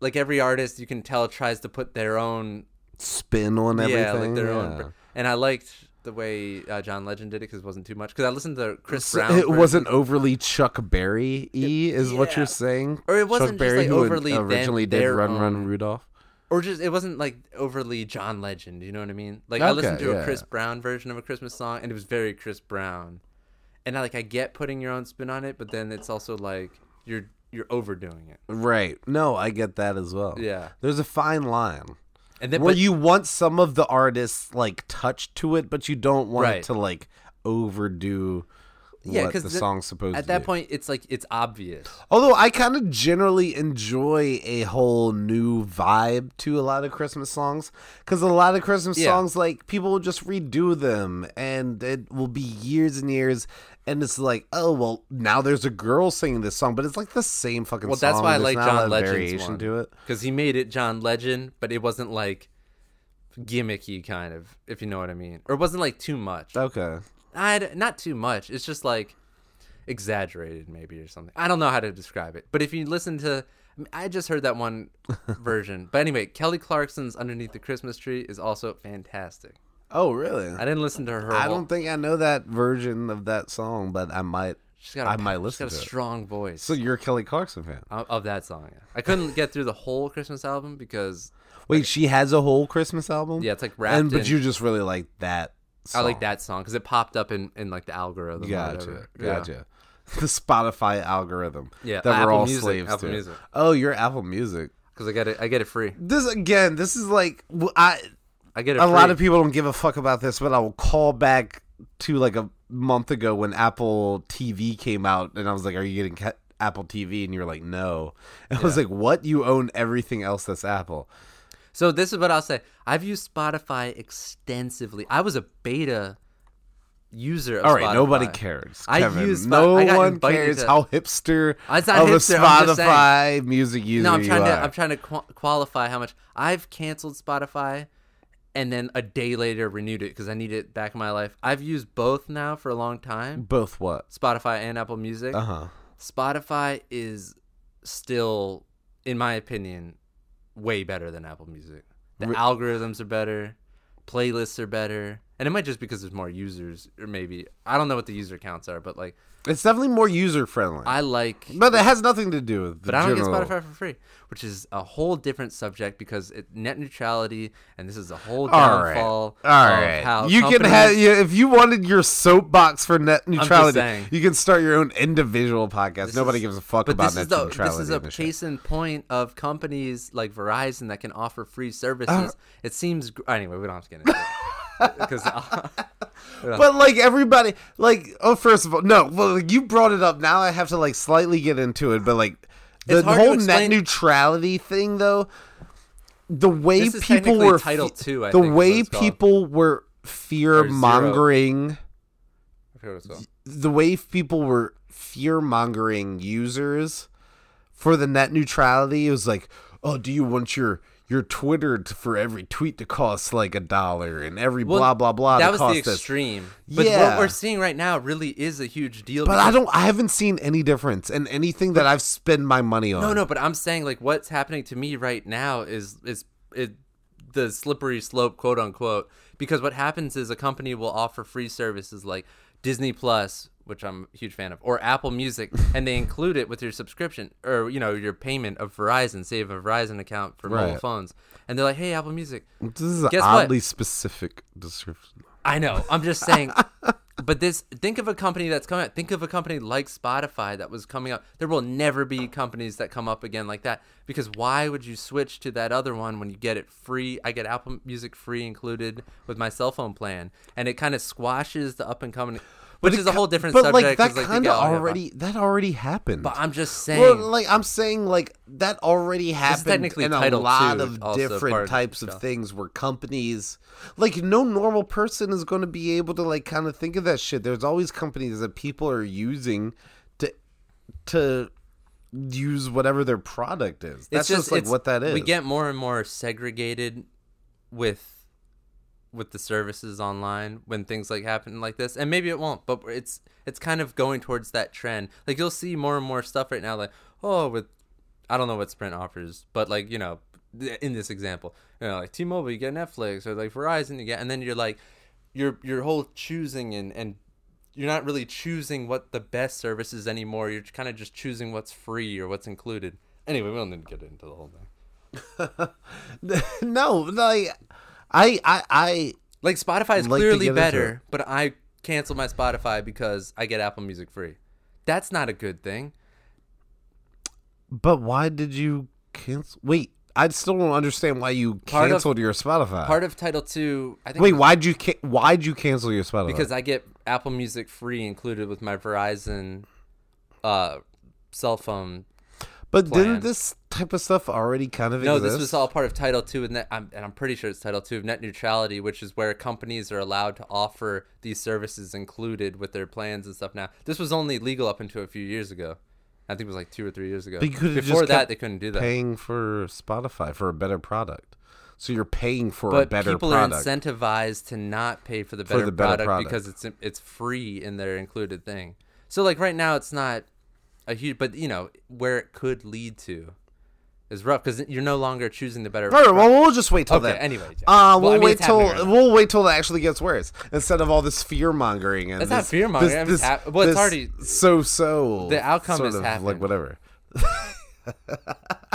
Speaker 2: like every artist you can tell tries to put their own
Speaker 1: spin on everything.
Speaker 2: yeah like their
Speaker 1: yeah.
Speaker 2: own and I liked the way uh, John Legend did it because it wasn't too much because I listened to Chris
Speaker 1: So
Speaker 2: Brown
Speaker 1: it wasn't overly Chuck Berry y, is what you're saying?
Speaker 2: Or it wasn't
Speaker 1: Chuck
Speaker 2: just,
Speaker 1: Berry,
Speaker 2: like,
Speaker 1: who originally did Run Run Rudolph.
Speaker 2: Or just it wasn't like overly John Legend. You know what I mean? Like I listened
Speaker 1: Okay,
Speaker 2: to a. Chris Brown version of a Christmas song, and it was very Chris Brown. And I like I get putting your own spin on it, but then it's also like you're you're overdoing it.
Speaker 1: Right. No, I get that as well.
Speaker 2: Yeah.
Speaker 1: There's a fine line.
Speaker 2: And then
Speaker 1: Where
Speaker 2: but,
Speaker 1: you want some of the artists like touch to it, but you don't want
Speaker 2: Right.
Speaker 1: it to like overdo
Speaker 2: Yeah,
Speaker 1: what the
Speaker 2: the-
Speaker 1: song's supposed
Speaker 2: at that
Speaker 1: be.
Speaker 2: point it's like it's obvious.
Speaker 1: Although I kind of generally enjoy a whole new vibe to a lot of Christmas songs because a lot of Christmas
Speaker 2: Yeah.
Speaker 1: songs, like people will just redo them and it will be years and years. And it's like, oh well, now there's a girl singing this song, but it's like the same fucking
Speaker 2: Well,
Speaker 1: song.
Speaker 2: Well, that's why I like John Legend's
Speaker 1: variation
Speaker 2: one
Speaker 1: to it.
Speaker 2: because he made it John Legend, but it wasn't like gimmicky kind of, if you know what I mean, or it wasn't like too much.
Speaker 1: Okay.
Speaker 2: I not too much. It's just like exaggerated, maybe or something. I don't know how to describe it. But if you listen to, I, just heard that one version. But anyway, Kelly Clarkson's "Underneath the Christmas Tree" is also fantastic.
Speaker 1: Oh really?
Speaker 2: I didn't listen to her.
Speaker 1: I
Speaker 2: whole-
Speaker 1: don't think I know that version of that song, but I might.
Speaker 2: She's got a,
Speaker 1: I might
Speaker 2: she's
Speaker 1: listen
Speaker 2: got a
Speaker 1: to it.
Speaker 2: strong voice.
Speaker 1: So you're a Kelly Clarkson fan?
Speaker 2: of of that song. Yeah. I couldn't get through the whole Christmas album because
Speaker 1: Wait, she has a whole Christmas album?
Speaker 2: yeah, it's like wrapped
Speaker 1: and but
Speaker 2: in.
Speaker 1: you just really like that.
Speaker 2: I like that song because it popped up in, in like the algorithm. or
Speaker 1: Gotcha.
Speaker 2: Yeah.
Speaker 1: gotcha. The Spotify algorithm.
Speaker 2: Yeah,
Speaker 1: that we're
Speaker 2: Apple
Speaker 1: all
Speaker 2: Music,
Speaker 1: slaves
Speaker 2: Apple
Speaker 1: to.
Speaker 2: Music.
Speaker 1: Oh, you're Apple Music.
Speaker 2: Because I get it, I get it free.
Speaker 1: This again. This is like I.
Speaker 2: I get it.
Speaker 1: A lot of people don't give a fuck about this, but I will call back to like a month ago when Apple TV came out, and I was like, "Are you getting Apple TV?" And you're like, "No." And I was like, "What? You own everything else that's Apple?"
Speaker 2: So this is what I'll say. I've used Spotify extensively. I was a beta user of
Speaker 1: All right,
Speaker 2: Spotify.
Speaker 1: nobody cares.
Speaker 2: I use
Speaker 1: no
Speaker 2: I
Speaker 1: one cares
Speaker 2: to-
Speaker 1: how hipster
Speaker 2: It's not
Speaker 1: of a
Speaker 2: hipster, saying.
Speaker 1: Spotify music user
Speaker 2: No, I'm trying to
Speaker 1: are.
Speaker 2: I'm trying to qu- qualify how much I've canceled Spotify and then a day later renewed it because I need it back in my life. I've used both now for a long time,
Speaker 1: Both what?
Speaker 2: Spotify and Apple Music.
Speaker 1: Uh huh.
Speaker 2: Spotify is still, in my opinion, way better than Apple Music. The
Speaker 1: Re-
Speaker 2: algorithms are better, playlists are better, and it might just because there's more users, or maybe I don't know what the user counts are, but like
Speaker 1: It's definitely more user friendly.
Speaker 2: I like.
Speaker 1: but it has nothing to do with. The
Speaker 2: but I don't
Speaker 1: general-
Speaker 2: get Spotify for free, which is a whole different subject because it, net neutrality, and this is a whole
Speaker 1: All right,
Speaker 2: downfall.
Speaker 1: all
Speaker 2: of
Speaker 1: right.
Speaker 2: how
Speaker 1: You can
Speaker 2: companies-
Speaker 1: have yeah, if you wanted your soapbox for net neutrality,
Speaker 2: saying.
Speaker 1: you can start your own individual podcast.
Speaker 2: This
Speaker 1: Nobody
Speaker 2: is-
Speaker 1: gives a fuck
Speaker 2: But
Speaker 1: about
Speaker 2: this
Speaker 1: net
Speaker 2: is the,
Speaker 1: neutrality.
Speaker 2: this is a
Speaker 1: and shit.
Speaker 2: case in point of companies like Verizon that can offer free services.
Speaker 1: Uh,
Speaker 2: it seems gr- anyway. We don't have to get into it because
Speaker 1: But like everybody, like oh, first of all, no. Well, like, you brought it up. Now I have to like slightly get into it. But like the
Speaker 2: It's hard to
Speaker 1: whole net neutrality thing, though, the way people were
Speaker 2: Title II, I
Speaker 1: the
Speaker 2: think
Speaker 1: way people were fear mongering, the way people were fear mongering users for the net neutrality, it was like, oh, do you want your your Twitter for every tweet to cost like a dollar and every
Speaker 2: Well,
Speaker 1: blah blah blah
Speaker 2: that was the
Speaker 1: this?
Speaker 2: extreme. But
Speaker 1: Yeah.
Speaker 2: what we're seeing right now really is a huge deal.
Speaker 1: But I don't. I haven't seen any difference in anything that I've spent my money on.
Speaker 2: No, no, but I'm saying like what's happening to me right now is is it the slippery slope, quote unquote. Because what happens is a company will offer free services like Disney Plus, which I'm a huge fan of, or Apple Music, and they include it with your subscription or you know your payment of Verizon. Say you have a Verizon account for mobile phones, and they're like, "Hey, Apple Music,
Speaker 1: This is an
Speaker 2: Guess what?
Speaker 1: oddly specific description.
Speaker 2: I know. I'm just saying. but this, think of a company that's coming up. Think of a company like Spotify that was coming up. There will never be companies that come up again like that. Because why would you switch to that other one when you get it free? I get Apple Music free included with my cell phone plan. And it kind of squashes the up and coming, which is a whole different
Speaker 1: but
Speaker 2: subject.
Speaker 1: like that
Speaker 2: 'cause, like, you
Speaker 1: kind of already that already happened.
Speaker 2: But I'm just saying.
Speaker 1: well, like I'm saying, like that already happened
Speaker 2: technically
Speaker 1: in a lot of different types
Speaker 2: the
Speaker 1: of things where companies, like no normal person is going to be able to like kind of think of that shit. There's always companies that people are using to to use whatever their product is. That's just, like what that is.
Speaker 2: We get more and more segregated with with the services online when things like happen like this, and maybe it won't, but it's it's kind of going towards that trend. Like you'll see more and more stuff right now, like oh, with I don't know what Sprint offers, but like you know, in this example, you know, like T-Mobile, you get Netflix, or like Verizon, you get, and then you're like, your your whole choosing and and you're not really choosing what the best service is anymore. You're kind of just choosing what's free or what's included. Anyway, we don't need to get into the whole thing.
Speaker 1: no, like I I I
Speaker 2: Like Spotify is
Speaker 1: Like
Speaker 2: clearly better, but I cancel my Spotify because I get Apple Music free. That's not a good thing.
Speaker 1: But why did you cancel? Wait, I still don't understand why you
Speaker 2: Part of-
Speaker 1: canceled your Spotify.
Speaker 2: Part of Title Two, I think,
Speaker 1: Wait, why'd you ca- why'd you cancel your Spotify?
Speaker 2: because I get Apple Music free included with my Verizon uh, cell phone.
Speaker 1: But
Speaker 2: plan.
Speaker 1: didn't this type of stuff already kind of exist?
Speaker 2: No,
Speaker 1: exist?
Speaker 2: this was all part of Title Two, and, I'm, and I'm pretty sure it's Title Two of net neutrality, which is where companies are allowed to offer these services included with their plans and stuff. Now, this was only legal up until a few years ago. I think it was like two or three years ago.
Speaker 1: But you could've
Speaker 2: Before that, they couldn't do that.
Speaker 1: paying for Spotify for a better product. So you're paying for a
Speaker 2: but
Speaker 1: better
Speaker 2: people
Speaker 1: product.
Speaker 2: are incentivized to not pay for the
Speaker 1: For
Speaker 2: better,
Speaker 1: the better
Speaker 2: product,
Speaker 1: product.
Speaker 2: because it's it's free in their included thing. So like right now, it's not a huge, but you know where it could lead to is rough because you're no longer choosing the better.
Speaker 1: Right, well, we'll just wait till
Speaker 2: Okay,
Speaker 1: then.
Speaker 2: anyway, yeah.
Speaker 1: uh,
Speaker 2: Well,
Speaker 1: we'll
Speaker 2: I mean,
Speaker 1: wait till
Speaker 2: right
Speaker 1: we'll wait till it actually gets worse instead of all this fear mongering and
Speaker 2: It's not fear-mongering,
Speaker 1: this-
Speaker 2: I mean,
Speaker 1: this-
Speaker 2: well, it's already-
Speaker 1: so so.
Speaker 2: The outcome
Speaker 1: sort
Speaker 2: is
Speaker 1: of like whatever.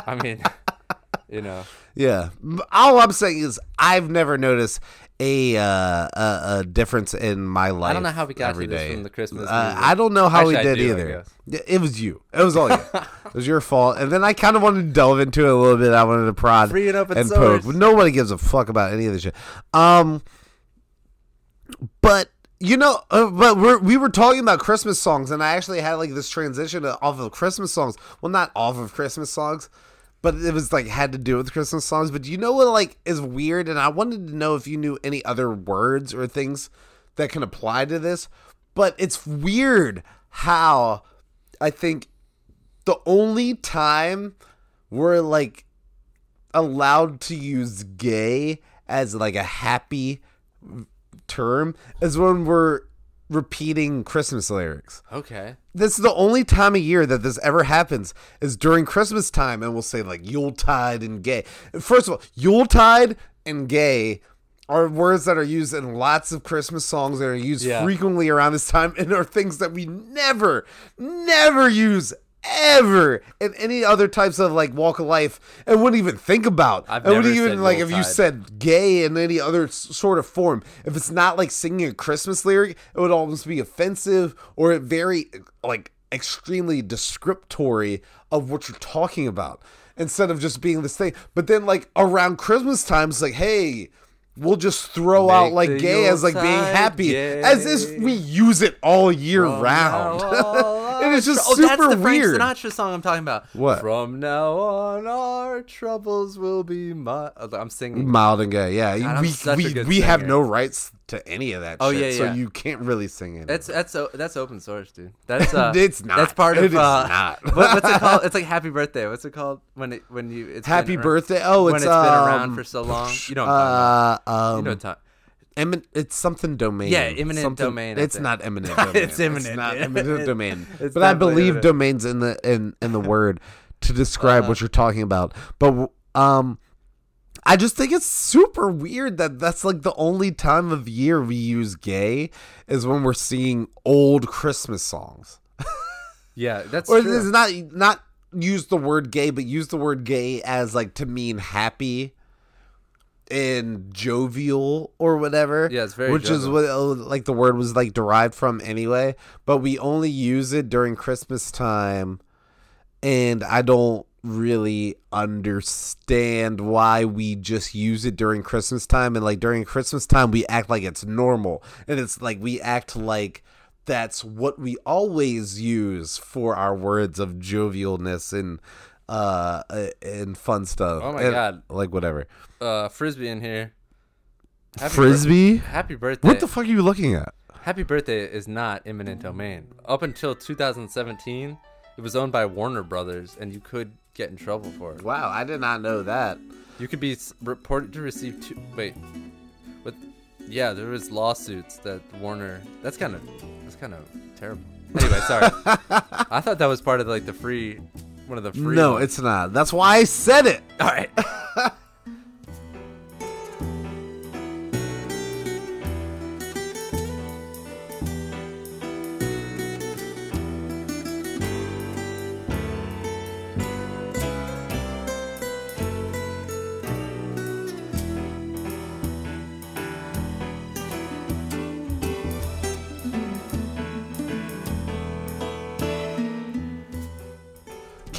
Speaker 2: I mean, you know,
Speaker 1: Yeah. All I'm saying is I've never noticed a uh, a, a difference in my life.
Speaker 2: I don't know how we got
Speaker 1: every
Speaker 2: to this
Speaker 1: day.
Speaker 2: from the Christmas.
Speaker 1: Uh. I don't know how
Speaker 2: Actually,
Speaker 1: we did
Speaker 2: do,
Speaker 1: either. It was you. It was all you. it was your fault. And then I kind of wanted to delve into it a little bit. I wanted to prod
Speaker 2: Free and open
Speaker 1: and poke. Nobody gives a fuck about any of this shit. Um, but you know, uh, but we're, we were talking about Christmas songs, and I actually had like this transition off of Christmas songs. Well, not off of Christmas songs, but it was like had to do with Christmas songs. But you know what like is weird, and I wanted to know if you knew any other words or things that can apply to this. But it's weird how I think the only time we're like allowed to use gay as like a happy term is when we're repeating Christmas lyrics.
Speaker 2: Okay.
Speaker 1: This is the only time of year that this ever happens is during Christmas time, and we'll say like Yuletide and gay. First of all, Yuletide and gay are words that are used in lots of Christmas songs that are used
Speaker 2: Yeah.
Speaker 1: frequently around this time and are things that we never, never use ever in any other types of like walk of life and wouldn't even think about.
Speaker 2: I've
Speaker 1: and wouldn't
Speaker 2: never
Speaker 1: even like if you said gay in any other s- sort of form. If it's not like singing a Christmas lyric, it would almost be offensive or very like extremely descriptory of what you're talking about instead of just being this thing. But then like around Christmas time, it's like, hey, we'll just throw
Speaker 2: Make
Speaker 1: out like gay as like being happy
Speaker 2: gay.
Speaker 1: as if we use it all year
Speaker 2: From
Speaker 1: round. and it's just
Speaker 2: oh,
Speaker 1: super
Speaker 2: that's the
Speaker 1: weird.
Speaker 2: Frank Sinatra song I'm talking about.
Speaker 1: What?
Speaker 2: From now on, our troubles will be my. I'm singing.
Speaker 1: Mild and gay, yeah.
Speaker 2: God,
Speaker 1: we we, we have no rights to any of that.
Speaker 2: Oh,
Speaker 1: shit,
Speaker 2: yeah,
Speaker 1: so you can't really sing it.
Speaker 2: That's that's that's open source, dude. That's uh,
Speaker 1: It's not.
Speaker 2: That's part of
Speaker 1: is
Speaker 2: uh,
Speaker 1: not.
Speaker 2: what, what's it called? It's like Happy Birthday. What's it called when it when you it's
Speaker 1: Happy
Speaker 2: around-
Speaker 1: birthday! Oh,
Speaker 2: when
Speaker 1: it's
Speaker 2: it's been around
Speaker 1: um,
Speaker 2: for so long. You don't.
Speaker 1: Uh, um.
Speaker 2: You I'm talking.
Speaker 1: Emin- it's something domain.
Speaker 2: Yeah, eminent
Speaker 1: Something-
Speaker 2: domain,
Speaker 1: It's not eminent domain.
Speaker 2: It's eminent,
Speaker 1: It's
Speaker 2: not
Speaker 1: eminent domain.
Speaker 2: It's
Speaker 1: but I believe
Speaker 2: eminent.
Speaker 1: domains in the in in the word to describe
Speaker 2: Uh-huh.
Speaker 1: what you're talking about. But um, I just think it's super weird that that's like the only time of year we use gay is when we're singing old Christmas songs.
Speaker 2: Yeah, that's
Speaker 1: or
Speaker 2: true.
Speaker 1: it's not not use the word gay, but use the word gay as like to mean happy and jovial or whatever.
Speaker 2: Yeah, it's very
Speaker 1: which is what uh, like the word was like derived from anyway. But we only use it during Christmas time, and I don't really understand why we just use it during Christmas time. And like during Christmas time, we act like it's normal, and it's like we act like that's what we always use for our words of jovialness and uh uh, and fun stuff.
Speaker 2: Oh my
Speaker 1: And,
Speaker 2: God.
Speaker 1: Like whatever.
Speaker 2: uh, frisbee in here. Happy
Speaker 1: Frisbee.
Speaker 2: bir- happy birthday.
Speaker 1: what the fuck are you looking at?
Speaker 2: Happy birthday is not eminent domain. Up until 2017, it was owned by Warner Brothers, and you could get in trouble for it.
Speaker 1: Wow, I did not know that.
Speaker 2: You could be reported to receive two. Wait, what? Yeah, there was lawsuits that Warner. That's kind of that's kind of terrible. Anyway, sorry. I thought that was part of like the free, one of the free.
Speaker 1: No,
Speaker 2: ones.
Speaker 1: it's not. That's why I said it.
Speaker 2: all right.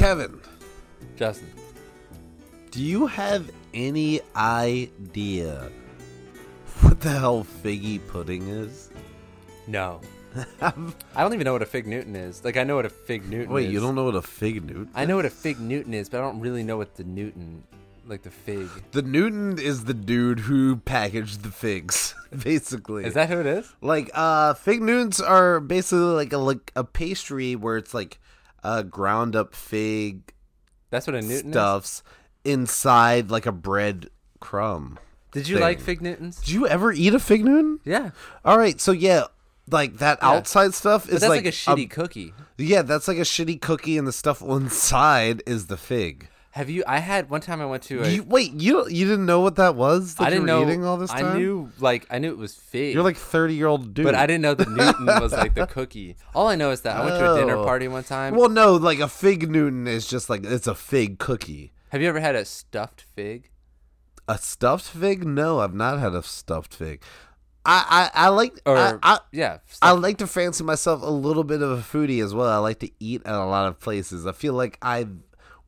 Speaker 1: Kevin,
Speaker 2: Justin,
Speaker 1: do you have any idea what the hell figgy pudding is?
Speaker 2: no. I don't even know what a fig Newton is. Like I know what a fig Newton
Speaker 1: Wait,
Speaker 2: is.
Speaker 1: you don't know what a fig newt?
Speaker 2: I know what a fig Newton is, but I don't really know what the Newton, like the fig.
Speaker 1: The Newton is the dude who packaged the figs, basically.
Speaker 2: Is that who it is?
Speaker 1: like uh fig Newtons are basically like a like a pastry where it's like uh ground up fig
Speaker 2: That's what a Newton is.
Speaker 1: stuffs inside like a bread crumb.
Speaker 2: Did you
Speaker 1: thing.
Speaker 2: like fig Newtons?
Speaker 1: Did you ever eat a fig Newton?
Speaker 2: Yeah,
Speaker 1: All right, so yeah, like that
Speaker 2: Yeah.
Speaker 1: outside stuff
Speaker 2: but
Speaker 1: is
Speaker 2: that's
Speaker 1: like,
Speaker 2: like, a shitty cookie.
Speaker 1: yeah, that's like a shitty cookie, and the stuff inside is the fig.
Speaker 2: Have you? I had one time I went to a.
Speaker 1: You, wait, you you didn't know what that was? That
Speaker 2: I didn't
Speaker 1: you were
Speaker 2: know.
Speaker 1: eating all this time.
Speaker 2: I knew like I knew it was fig.
Speaker 1: You're like thirty year old dude.
Speaker 2: but I didn't know the Newton was like the cookie. All I know is that I went to a dinner
Speaker 1: Oh.
Speaker 2: party one time.
Speaker 1: Well, no, like a fig Newton is just like it's a fig cookie.
Speaker 2: Have you ever had a stuffed fig?
Speaker 1: A stuffed fig? No, I've not had a stuffed fig. I I, I like
Speaker 2: Or
Speaker 1: I, I,
Speaker 2: yeah,
Speaker 1: I like to fancy myself a little bit of a foodie as well. I like to eat at a lot of places. I feel like I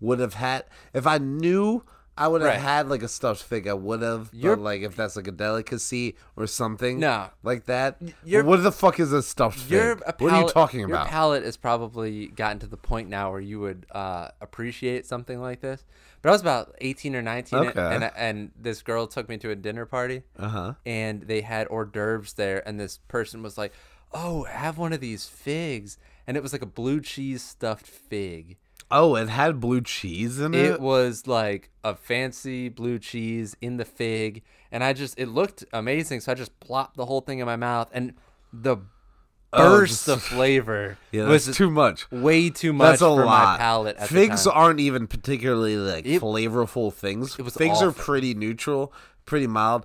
Speaker 1: would have had if I knew I would have
Speaker 2: Right.
Speaker 1: had like a stuffed fig. I would have.
Speaker 2: You're-
Speaker 1: But like if that's like a delicacy or something.
Speaker 2: No.
Speaker 1: Like that. what the fuck is a stuffed fig?
Speaker 2: A
Speaker 1: what are you talking about?
Speaker 2: Your palate has probably gotten to the point now where you would uh, appreciate something like this. But I was about eighteen or nineteen, and-
Speaker 1: Okay.
Speaker 2: and and this girl took me to a dinner party,
Speaker 1: uh huh.
Speaker 2: and they had hors d'oeuvres there, and this person was like, "Oh, have one of these figs," and it was like a blue cheese stuffed fig.
Speaker 1: Oh, it had blue cheese in it.
Speaker 2: It was like a fancy blue cheese in the fig, and I just it looked amazing, so I just plopped the whole thing in my mouth, and the
Speaker 1: Oh,
Speaker 2: burst
Speaker 1: just-
Speaker 2: of flavor
Speaker 1: yeah,
Speaker 2: was
Speaker 1: too much.
Speaker 2: way too much
Speaker 1: That's a
Speaker 2: for
Speaker 1: lot.
Speaker 2: my palate. At
Speaker 1: Figs aren't even particularly like
Speaker 2: It-
Speaker 1: flavorful things.
Speaker 2: it was
Speaker 1: Figs are pretty neutral, pretty mild.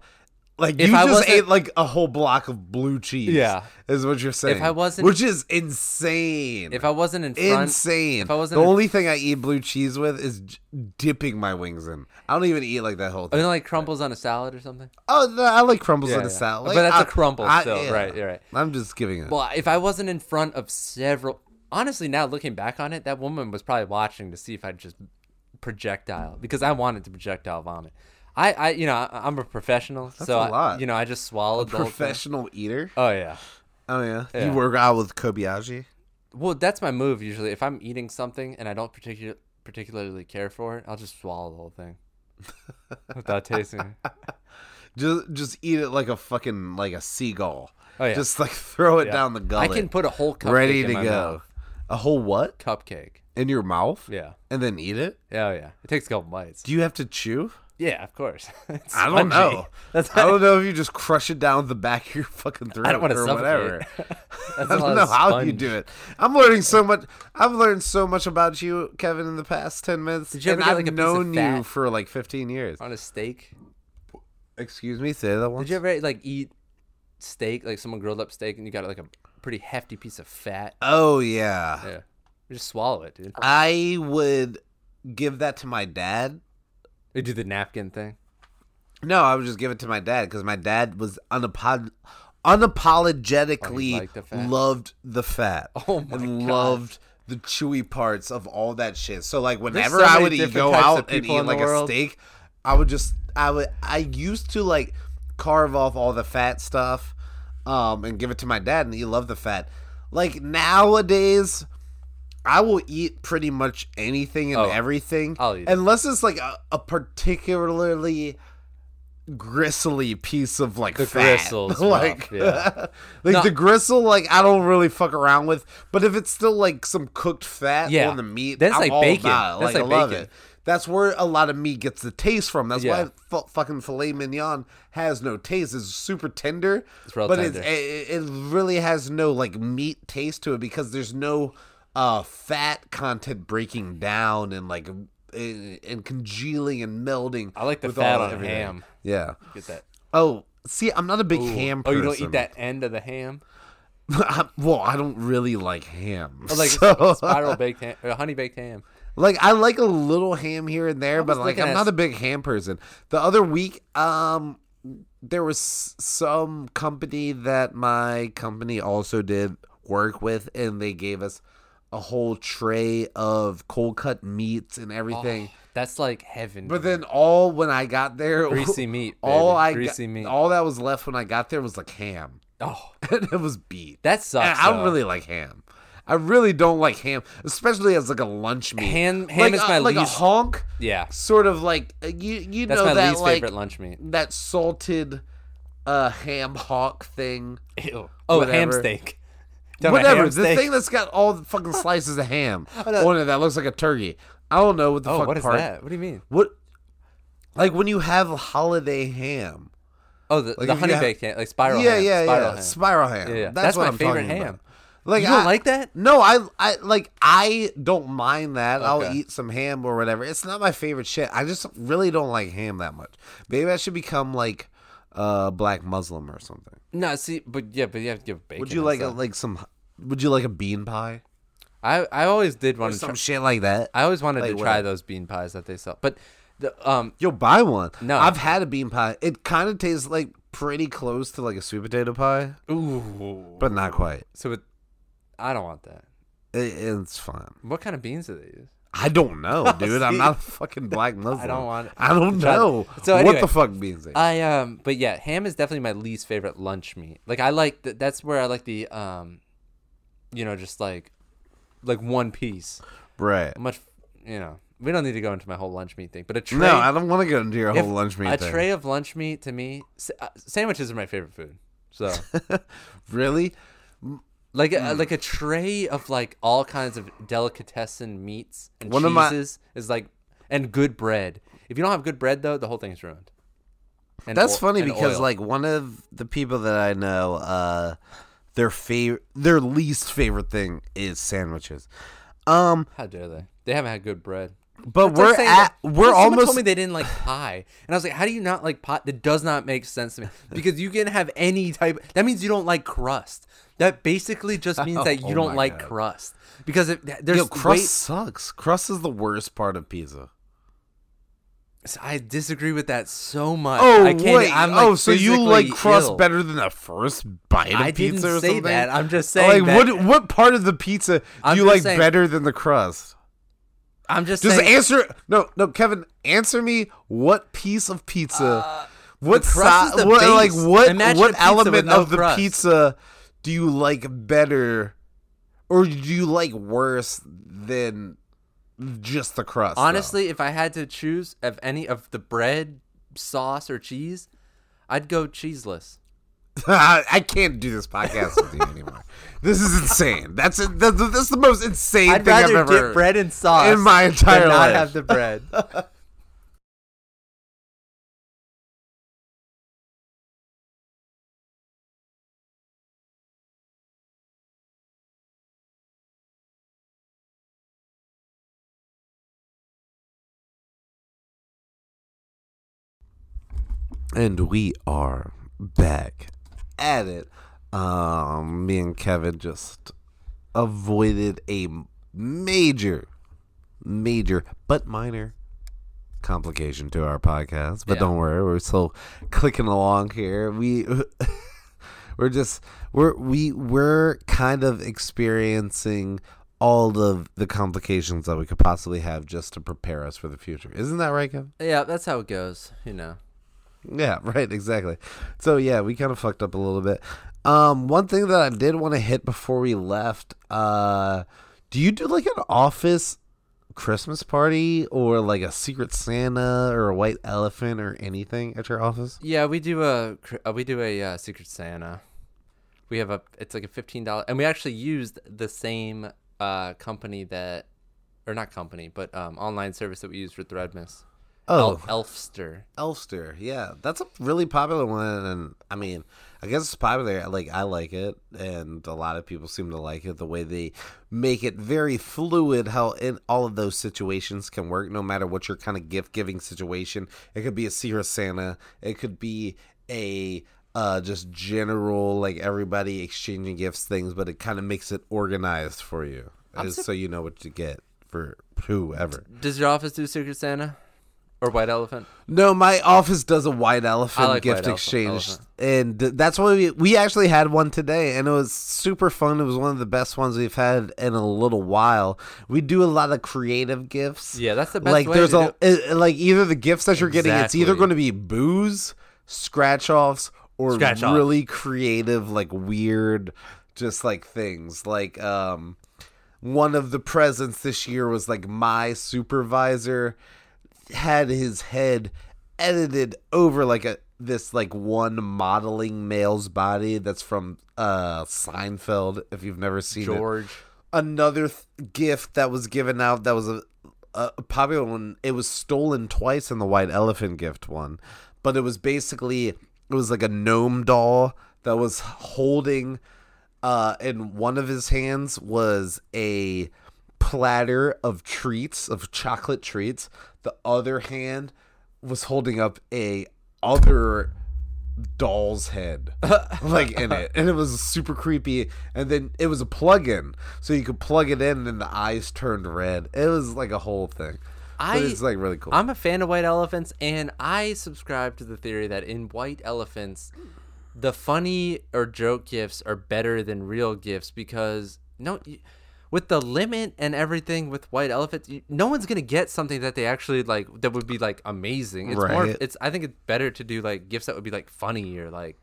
Speaker 1: Like
Speaker 2: If
Speaker 1: you
Speaker 2: I
Speaker 1: just ate like a whole block of blue cheese.
Speaker 2: Yeah.
Speaker 1: is what you're saying.
Speaker 2: If I wasn't-
Speaker 1: which is insane.
Speaker 2: If I wasn't in front,
Speaker 1: insane.
Speaker 2: if I wasn't
Speaker 1: the
Speaker 2: in-
Speaker 1: only thing I eat blue cheese with is dipping my wings in. I don't even eat like that whole thing.
Speaker 2: I mean, like crumbles on a salad or something.
Speaker 1: Oh, no, I like crumbles
Speaker 2: Yeah,
Speaker 1: a
Speaker 2: yeah.
Speaker 1: salad.
Speaker 2: But that's a
Speaker 1: I-
Speaker 2: crumble
Speaker 1: I-
Speaker 2: still,
Speaker 1: yeah.
Speaker 2: right, you're right.
Speaker 1: I'm just giving it.
Speaker 2: Well, if I wasn't in front of several, honestly, now looking back on it, that woman was probably watching to see if I'd just projectile because I wanted to projectile vomit. I, I, you know, I, I'm a professional, so
Speaker 1: a
Speaker 2: I-
Speaker 1: lot.
Speaker 2: you know, I just swallowed the whole thing.
Speaker 1: Professional eater.
Speaker 2: Oh yeah.
Speaker 1: Oh yeah.
Speaker 2: Yeah.
Speaker 1: You work out with Kobayashi.
Speaker 2: Well, that's my move usually. If I'm eating something and I don't particular particularly care for it, I'll just swallow the whole thing without tasting it.
Speaker 1: Just just eat it like a fucking like a seagull.
Speaker 2: Oh yeah.
Speaker 1: Just like throw it
Speaker 2: Yeah.
Speaker 1: down the gullet.
Speaker 2: I can put a whole cupcake
Speaker 1: ready
Speaker 2: in
Speaker 1: to go.
Speaker 2: mouth.
Speaker 1: A whole what
Speaker 2: Cupcake.
Speaker 1: in your mouth?
Speaker 2: Yeah.
Speaker 1: And then eat it?
Speaker 2: Oh yeah. It takes a couple bites.
Speaker 1: Do you have to chew?
Speaker 2: Yeah, of course. It's
Speaker 1: I don't
Speaker 2: spongy.
Speaker 1: know.
Speaker 2: That's
Speaker 1: I don't know if you just crush it down the back of your fucking throat
Speaker 2: I don't want to
Speaker 1: or whatever. I don't know how you do it. I'm learning so much. I've learned so much about you, Kevin, in the past ten minutes.
Speaker 2: Did you ever
Speaker 1: and
Speaker 2: get,
Speaker 1: I've
Speaker 2: like, of
Speaker 1: known you for like 15 years.
Speaker 2: on a steak.
Speaker 1: Excuse me, say that once.
Speaker 2: Did you ever like eat steak, like someone grilled up steak, and you got like a pretty hefty piece of fat?
Speaker 1: Oh yeah.
Speaker 2: Yeah, you just swallow it, dude.
Speaker 1: I would give that to my dad.
Speaker 2: They do the napkin thing.
Speaker 1: No, I would just give it to my dad because my dad was unapod- unapologetically
Speaker 2: liked the
Speaker 1: loved the fat.
Speaker 2: Oh my
Speaker 1: and
Speaker 2: God.
Speaker 1: loved the chewy parts of all that shit. So like whenever
Speaker 2: so
Speaker 1: I would eat, go out and eat like a steak, I would just I would I used to like carve off all the fat stuff um and give it to my dad and he loved the fat. Like nowadays I will eat pretty much anything and
Speaker 2: Oh,
Speaker 1: everything
Speaker 2: I'll eat it.
Speaker 1: unless it's like a, a particularly gristly piece of like
Speaker 2: The
Speaker 1: fat. like
Speaker 2: yeah.
Speaker 1: like
Speaker 2: No.
Speaker 1: the gristle like I don't really fuck around with but if it's still like some cooked fat
Speaker 2: Yeah.
Speaker 1: on the meat
Speaker 2: That's
Speaker 1: I'm
Speaker 2: like bacon. That's
Speaker 1: like,
Speaker 2: like
Speaker 1: I love
Speaker 2: bacon.
Speaker 1: it that's where a lot of meat gets the taste from that's
Speaker 2: Yeah.
Speaker 1: why f- fucking filet mignon has no taste it's super tender
Speaker 2: It's real
Speaker 1: but
Speaker 2: tender.
Speaker 1: It's, it, it really has no like meat taste to it because there's no uh fat content breaking down and like and, and congealing and melding
Speaker 2: I like the
Speaker 1: with
Speaker 2: fat
Speaker 1: all
Speaker 2: on
Speaker 1: everything.
Speaker 2: ham.
Speaker 1: yeah
Speaker 2: Get that.
Speaker 1: oh see i'm not a big
Speaker 2: Ooh.
Speaker 1: ham
Speaker 2: Oh, you don't eat that end of the ham?
Speaker 1: well, I don't really like ham.
Speaker 2: Or like
Speaker 1: so-
Speaker 2: spiral baked ham, or honey baked ham.
Speaker 1: like I like a little ham here and there, but like I'm not a big ham person. The other week, um, there was some company that my company also did work with, and they gave us a whole tray of cold cut meats and everything.
Speaker 2: Oh, that's like heaven.
Speaker 1: But then all when I got there,
Speaker 2: Greasy meat,
Speaker 1: all. I
Speaker 2: Greasy
Speaker 1: got,
Speaker 2: meat.
Speaker 1: all that was left when I got there was like ham,
Speaker 2: oh,
Speaker 1: and it was beef.
Speaker 2: that sucks.
Speaker 1: And I don't really like ham. I really don't like ham, especially as like a lunch meat.
Speaker 2: Ham- ham
Speaker 1: like,
Speaker 2: is
Speaker 1: a-
Speaker 2: my
Speaker 1: like
Speaker 2: least-
Speaker 1: a honk,
Speaker 2: Yeah,
Speaker 1: sort of like uh, you you
Speaker 2: that's
Speaker 1: know
Speaker 2: my
Speaker 1: that
Speaker 2: least
Speaker 1: like
Speaker 2: favorite lunch meat.
Speaker 1: that salted uh ham hock thing.
Speaker 2: Ew. Oh, ham steak.
Speaker 1: Whatever, the thing that's got all the fucking slices of ham on it that looks like a turkey. I don't know what the
Speaker 2: Oh,
Speaker 1: fuck
Speaker 2: what is
Speaker 1: part.
Speaker 2: that? What do you mean?
Speaker 1: What like when you have holiday ham.
Speaker 2: Oh, the,
Speaker 1: Like
Speaker 2: the honey baked ham, like spiral
Speaker 1: yeah,
Speaker 2: ham.
Speaker 1: yeah,
Speaker 2: spiral
Speaker 1: yeah.
Speaker 2: ham.
Speaker 1: Spiral ham.
Speaker 2: Yeah, yeah.
Speaker 1: That's,
Speaker 2: That's
Speaker 1: what
Speaker 2: my
Speaker 1: I'm
Speaker 2: favorite ham.
Speaker 1: about. Like
Speaker 2: You don't
Speaker 1: I-
Speaker 2: like that?
Speaker 1: No, I, I like I don't mind that. I'll eat some ham or whatever. It's not my favorite shit. I just really don't like ham that much. Maybe I should become like a black Muslim or something.
Speaker 2: No, see, but yeah, but you have to give bacon.
Speaker 1: Would you like a, like some? Would you like a bean pie?
Speaker 2: I I always did
Speaker 1: Or
Speaker 2: want to
Speaker 1: some
Speaker 2: try.
Speaker 1: shit like that.
Speaker 2: I always wanted
Speaker 1: like
Speaker 2: to
Speaker 1: what?
Speaker 2: try those bean pies that they sell, but the um
Speaker 1: Yo, buy one.
Speaker 2: No.
Speaker 1: I've had a bean pie. It kind of tastes like pretty close to like a sweet potato pie,
Speaker 2: ooh,
Speaker 1: but not quite.
Speaker 2: so it, I don't want that.
Speaker 1: It, it's fine.
Speaker 2: What kind of beans do they use?
Speaker 1: I don't know, dude. I'm not a fucking black Muslim.
Speaker 2: I don't want-
Speaker 1: I don't know.
Speaker 2: So anyway, what
Speaker 1: the fuck means it?
Speaker 2: I um, but yeah, ham is definitely my least favorite lunch meat. Like I like th- that's where I like the um, you know, just like like one piece.
Speaker 1: right.
Speaker 2: Much, you know, we don't need to go into my whole lunch meat thing, but a tray.
Speaker 1: No, I don't want to get into your whole lunch meat
Speaker 2: A
Speaker 1: thing.
Speaker 2: tray of lunch meat to me, sa- uh, sandwiches are my favorite food. So
Speaker 1: really?
Speaker 2: Like a,
Speaker 1: Hmm.
Speaker 2: like a tray of like all kinds of delicatessen meats and
Speaker 1: One of my-
Speaker 2: cheeses is like and good bread. If you don't have good bread though, the whole thing's ruined. And
Speaker 1: That's
Speaker 2: oil-
Speaker 1: funny because
Speaker 2: oil.
Speaker 1: like one of the people that I know, uh, their favorite, their least favorite thing is sandwiches. Um,
Speaker 2: how dare they? They haven't had good bread.
Speaker 1: But
Speaker 2: It's like
Speaker 1: we're
Speaker 2: saying
Speaker 1: at
Speaker 2: that-
Speaker 1: we're
Speaker 2: someone
Speaker 1: almost
Speaker 2: told me they didn't like pie, and I was like, "How do you not like pie?" That does not make sense to me because you can have any type. That means you don't like crust. That basically just means that you
Speaker 1: Oh
Speaker 2: don't like
Speaker 1: God.
Speaker 2: crust because it, there's
Speaker 1: Yo, crust
Speaker 2: way-
Speaker 1: sucks. Crust is the worst part of pizza.
Speaker 2: I disagree with that so much.
Speaker 1: Oh
Speaker 2: I can't,
Speaker 1: wait!
Speaker 2: I'm, like,
Speaker 1: oh, so you like crust
Speaker 2: ill.
Speaker 1: better than the first bite of
Speaker 2: I
Speaker 1: pizza
Speaker 2: didn't
Speaker 1: or
Speaker 2: say
Speaker 1: something?
Speaker 2: that. I'm just saying
Speaker 1: like
Speaker 2: that.
Speaker 1: what? What part of the pizza do
Speaker 2: I'm
Speaker 1: you like
Speaker 2: saying-
Speaker 1: better than the crust?
Speaker 2: I'm just
Speaker 1: Just
Speaker 2: saying.
Speaker 1: answer. No, no, Kevin. Answer me. What piece of pizza? what
Speaker 2: Uh, the crust
Speaker 1: si-
Speaker 2: is the
Speaker 1: what, Like what?
Speaker 2: Imagine
Speaker 1: what element
Speaker 2: no
Speaker 1: of the
Speaker 2: crust.
Speaker 1: pizza do you like better, or do you like worse than just the crust? though?
Speaker 2: honestly, if I had to choose of any of the bread, sauce, or cheese, I'd go cheeseless.
Speaker 1: I can't do this podcast with you anymore. This is insane. That's it. That's, that's the most insane
Speaker 2: I'd
Speaker 1: thing I've ever
Speaker 2: bread and sauce
Speaker 1: in my entire
Speaker 2: than not
Speaker 1: life.
Speaker 2: have the bread.
Speaker 1: And we are back at it. Um, me and Kevin just avoided a major, major but minor complication to our podcast. But
Speaker 2: Yeah.
Speaker 1: don't worry, we're still clicking along here. We we're just we're we we're kind of experiencing all of the complications that we could possibly have just to prepare us for the future. Isn't that right, Kevin?
Speaker 2: yeah, that's how it goes. You know.
Speaker 1: Yeah, right, exactly. So yeah, we kind of fucked up a little bit. Um, one thing that I did want to hit before we left, uh, do you do like an office Christmas party or like a secret Santa or a white elephant or anything at your office?
Speaker 2: Yeah, we do a uh, we do a uh, Secret Santa. We have a it's like a fifteen dollar, and we actually used the same uh, company that, or not company, but um, online service that we use for Threadmas.
Speaker 1: Oh,
Speaker 2: El- Elfster.
Speaker 1: Elfster, yeah, that's a really popular one, and I mean, I guess it's popular. Like I like it, and a lot of people seem to like it. The way they make it very fluid, how in all of those situations can work, no matter what your kind of gift giving situation. It could be a Secret Santa, it could be a uh, just general like everybody exchanging gifts things, but it kind of makes it organized for you,
Speaker 2: sup-
Speaker 1: so you know what to get for whoever.
Speaker 2: Does your office do Secret Santa or White Elephant?
Speaker 1: No, my office does a white elephant
Speaker 2: like
Speaker 1: gift
Speaker 2: white
Speaker 1: exchange,
Speaker 2: elephant.
Speaker 1: and that's why we we actually had one today, and it was super fun. It was one of the best ones we've had in a little while. We do a lot of creative gifts.
Speaker 2: Yeah, that's the best
Speaker 1: like
Speaker 2: way
Speaker 1: there's a uh, like either the gifts that you're getting, it's either going to be booze, scratch offs, or
Speaker 2: Scratch off.
Speaker 1: really creative, like weird, just like things. Like um, one of the presents this year was like my supervisor had his head edited over like a this like one modeling male's body that's from uh Seinfeld if you've never seen it
Speaker 2: George.
Speaker 1: another th- gift that was given out that was a, a popular one. It was stolen twice in the white elephant gift one, but it was basically it was like a gnome doll that was holding. Uh, in one of his hands was a platter of treats of chocolate treats. The other hand was holding up a other doll's head like in it. And it was super creepy. And then it was a plug-in. So you could plug it in and the eyes turned red. It was like a whole thing.
Speaker 2: I
Speaker 1: but it's like really cool.
Speaker 2: I'm a fan of white elephants, and I subscribe to the theory that in white elephants, the funny or joke gifts are better than real gifts because no, with the limit and everything with white elephant, you- no one's gonna get something that they actually like that would be like amazing. It's more. It's I think it's better to do like gifts that would be like funny or like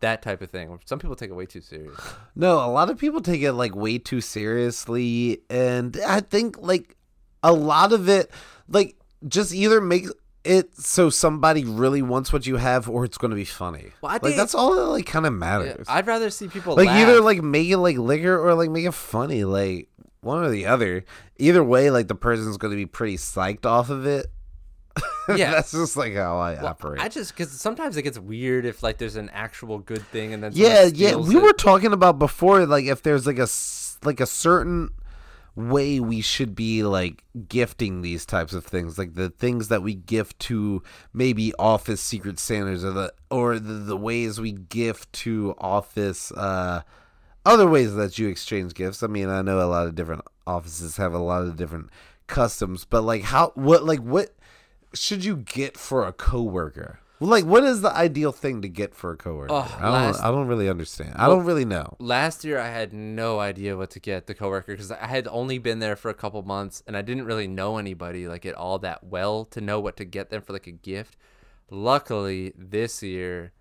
Speaker 2: that type of thing. Some people take it way too serious.
Speaker 1: No, a lot of people take it like way too seriously, and I think like a lot of it, like just either make it so somebody really wants what you have, or it's going to be funny.
Speaker 2: Well, I
Speaker 1: like
Speaker 2: think-
Speaker 1: that's all that like kind of
Speaker 2: Yeah,
Speaker 1: matters.
Speaker 2: I'd rather see people
Speaker 1: like
Speaker 2: laugh.
Speaker 1: either like make it like liquor or like make it funny, like one or the other. Either way, like the person's going to be pretty psyched off of it.
Speaker 2: Yeah.
Speaker 1: that's just like how I
Speaker 2: Well,
Speaker 1: operate.
Speaker 2: I just because sometimes it gets weird if like there's an actual good thing and then
Speaker 1: yeah yeah we
Speaker 2: it.
Speaker 1: were talking about before like if there's like a like a certain way we should be like gifting these types of things like the things that we gift to maybe office secret santas or the or the, the ways we gift to office uh other ways that you exchange gifts. I mean i know a lot of different offices have a lot of different customs but like how what like what should you get for a coworker like what is the ideal thing to get for a coworker
Speaker 2: Ugh,
Speaker 1: I, don't, I don't really understand i don't really know
Speaker 2: last year I had no idea what to get the coworker because I had only been there for a couple months and I didn't really know anybody like at all that well to know what to get them for like a gift. Luckily this year,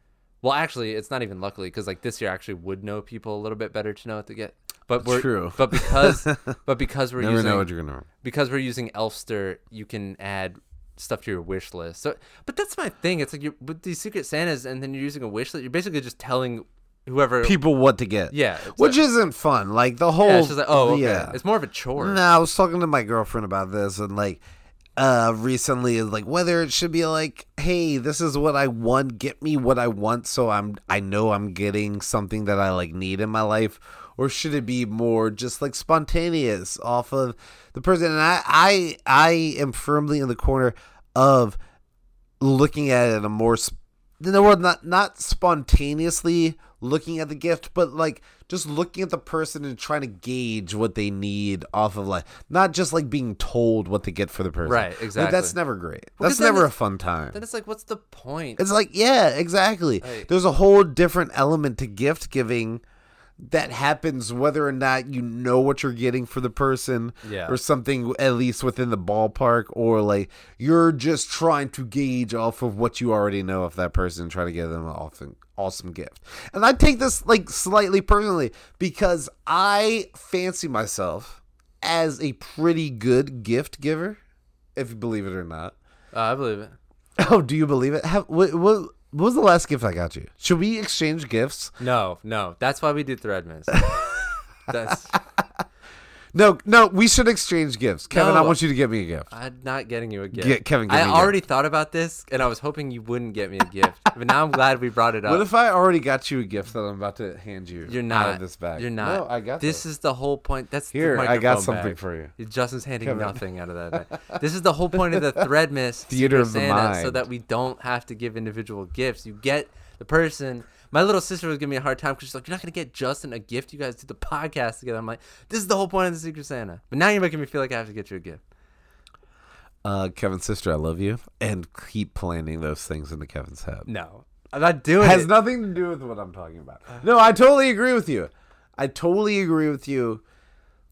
Speaker 2: well actually it's not even luckily because like this year I actually would know people a little bit better to know what to get. But we're
Speaker 1: True.
Speaker 2: but because but because we're
Speaker 1: never
Speaker 2: using
Speaker 1: know what you're gonna
Speaker 2: because we're using Elfster, you can add stuff to your wish list. So, but that's my thing. It's like you're with these Secret Santas, and then you're using a wish list. You're basically just telling whoever.
Speaker 1: people what to get
Speaker 2: yeah,
Speaker 1: which
Speaker 2: like,
Speaker 1: isn't fun like the whole
Speaker 2: yeah, it's like oh, okay.
Speaker 1: yeah
Speaker 2: It's more of a chore.
Speaker 1: No, I was talking to my girlfriend about this and like uh recently is like whether it should be like, hey, this is what I want, get me what I want so I'm I know I'm getting something that I like need in my life or should it be more just like spontaneous off of the person and I I I am firmly in the corner of looking at it in a more in the world not not spontaneously looking at the gift, but like just looking at the person and trying to gauge what they need off of like not just like being told what to get for the person.
Speaker 2: Right,
Speaker 1: Like,
Speaker 2: exactly.
Speaker 1: that's never great.
Speaker 2: Well,
Speaker 1: that's never a fun time.
Speaker 2: Then it's like, what's the point?
Speaker 1: It's like, yeah, exactly.
Speaker 2: Right.
Speaker 1: There's a whole different element to gift giving that happens whether or not you know what you're getting for the person
Speaker 2: Yeah.
Speaker 1: or something at least within the ballpark or like you're just trying to gauge off of what you already know of that person and try to give them an awesome awesome gift. And I take this like slightly personally because I fancy myself as a pretty good gift giver if you believe it or not.
Speaker 2: Uh, I believe it.
Speaker 1: Oh, do you believe it? Have, what, what, what was the last gift I got you? Should we exchange gifts?
Speaker 2: No, no. That's why we do Threadmas. that's
Speaker 1: No, no, we should exchange gifts. Kevin,
Speaker 2: No.
Speaker 1: I want you to get me a gift.
Speaker 2: I'm not getting you a gift.
Speaker 1: Get- Kevin, give
Speaker 2: I
Speaker 1: me a gift.
Speaker 2: already thought about this, and I was hoping you wouldn't get me a gift. but now I'm glad we brought it up.
Speaker 1: What if I already got you a gift that I'm about to hand you?
Speaker 2: You're not.
Speaker 1: out of this bag.
Speaker 2: You're not.
Speaker 1: No, I got
Speaker 2: this.
Speaker 1: this.
Speaker 2: is the whole point. That's the
Speaker 1: Here, I got
Speaker 2: microphone
Speaker 1: something
Speaker 2: bag.
Speaker 1: for you.
Speaker 2: Justin's handing nothing out of that. bag. this is the whole point of the Threadmas
Speaker 1: Theater of the
Speaker 2: Santa, so
Speaker 1: mind.
Speaker 2: that we don't have to give individual gifts. You get the person. My little sister was giving me a hard time because she's like, "You're not gonna get Justin a gift. You guys do the podcast together." I'm like, "This is the whole point of the Secret Santa." But now you're making me feel like I have to get you a gift.
Speaker 1: Uh, Kevin's sister, I love you, and keep planning those things into Kevin's head.
Speaker 2: No, I'm not doing
Speaker 1: has
Speaker 2: it.
Speaker 1: nothing to do with what I'm talking about. No, I totally agree with you. I totally agree with you.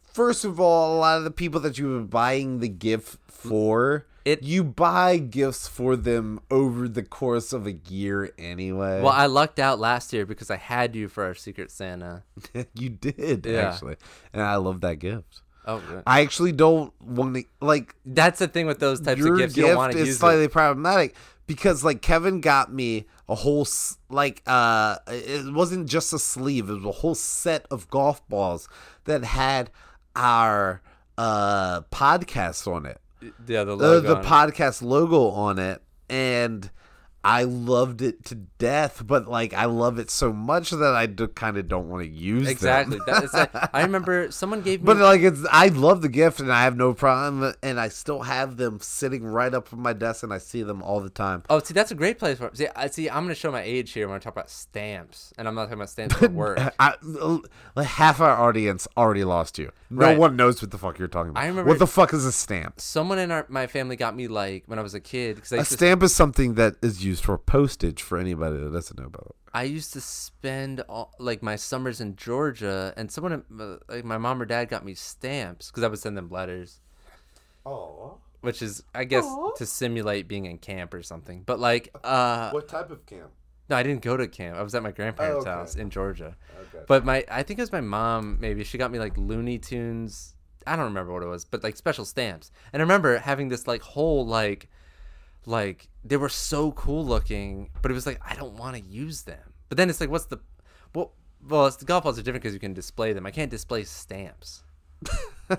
Speaker 1: First of all, a lot of the people that you were buying the gift for,
Speaker 2: It-
Speaker 1: you buy gifts for them over the course of a year anyway.
Speaker 2: well, I lucked out last year because I had you for our Secret Santa.
Speaker 1: you did
Speaker 2: Yeah.
Speaker 1: actually, and I love that gift.
Speaker 2: Oh, good.
Speaker 1: I actually don't want to like
Speaker 2: That's the thing with those types of gifts. You don't want to use
Speaker 1: slightly
Speaker 2: it.
Speaker 1: problematic because like Kevin got me a whole like uh it wasn't just a sleeve it was a whole set of golf balls that had our uh podcast on it
Speaker 2: Yeah, the
Speaker 1: uh, the
Speaker 2: on it.
Speaker 1: podcast logo on it and I loved it to death but like I love it so much that I do, kind of don't want to use.
Speaker 2: Exactly. That, like, I remember someone gave me.
Speaker 1: But like it's, I love the gift and I have no problem, and I still have them sitting right up on my desk, and I see them all the time.
Speaker 2: oh, see, that's a great place for. See, I see. I'm gonna show my age here when I talk about stamps, and I'm not talking about stamps for work.
Speaker 1: I, like half our audience already lost you. No
Speaker 2: Right.
Speaker 1: one knows what the fuck you're talking about.
Speaker 2: I remember-
Speaker 1: what the fuck is a stamp?
Speaker 2: Someone in our my family got me like when I was a kid because
Speaker 1: A
Speaker 2: used to
Speaker 1: stamp is something that is used for postage for anybody that doesn't know about it.
Speaker 2: I used to spend all like my summers in Georgia, and someone uh, like my mom or dad got me stamps because I would send them letters,
Speaker 1: Oh.
Speaker 2: which is I guess
Speaker 1: Aw.
Speaker 2: to simulate being in camp or something. But like, uh,
Speaker 1: What type of camp?
Speaker 2: no, I didn't go to camp. I was at my grandparents'
Speaker 1: okay.
Speaker 2: house in Georgia.
Speaker 1: Okay.
Speaker 2: But my, I think it was my mom. Maybe she got me like Looney Tunes. I don't remember what it was, but like special stamps. And I remember having this like whole like, like they were so cool looking, but it was like I don't want to use them. But then it's like, what's the, well, well, it's, the golf balls are different because you can display them. I can't display stamps.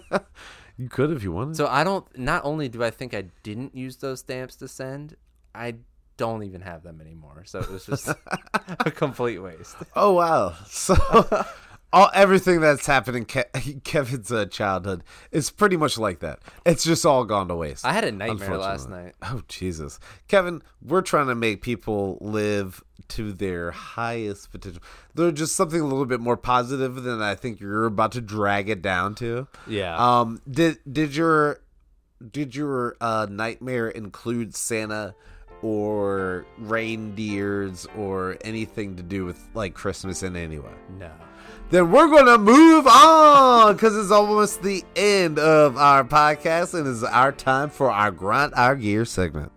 Speaker 1: you could if you wanted.
Speaker 2: So I don't. Not only do I think I didn't use those stamps to send, I don't even have them anymore. So it was just a complete waste.
Speaker 1: Oh wow! So all everything that's happened in Ke- Kevin's uh, childhood is pretty much like that. It's just all gone to waste.
Speaker 2: I had a nightmare last night.
Speaker 1: Oh Jesus, Kevin, we're trying to make people live to their highest potential. They're just something a little bit more positive than I think you're about to drag it down to.
Speaker 2: Yeah.
Speaker 1: Um. Did did your did your uh, nightmare include Santa? Or reindeers, or anything to do with like Christmas in any way
Speaker 2: no.
Speaker 1: Then we're gonna move on because it's almost the end of our podcast and it's our time for our grind our gear segment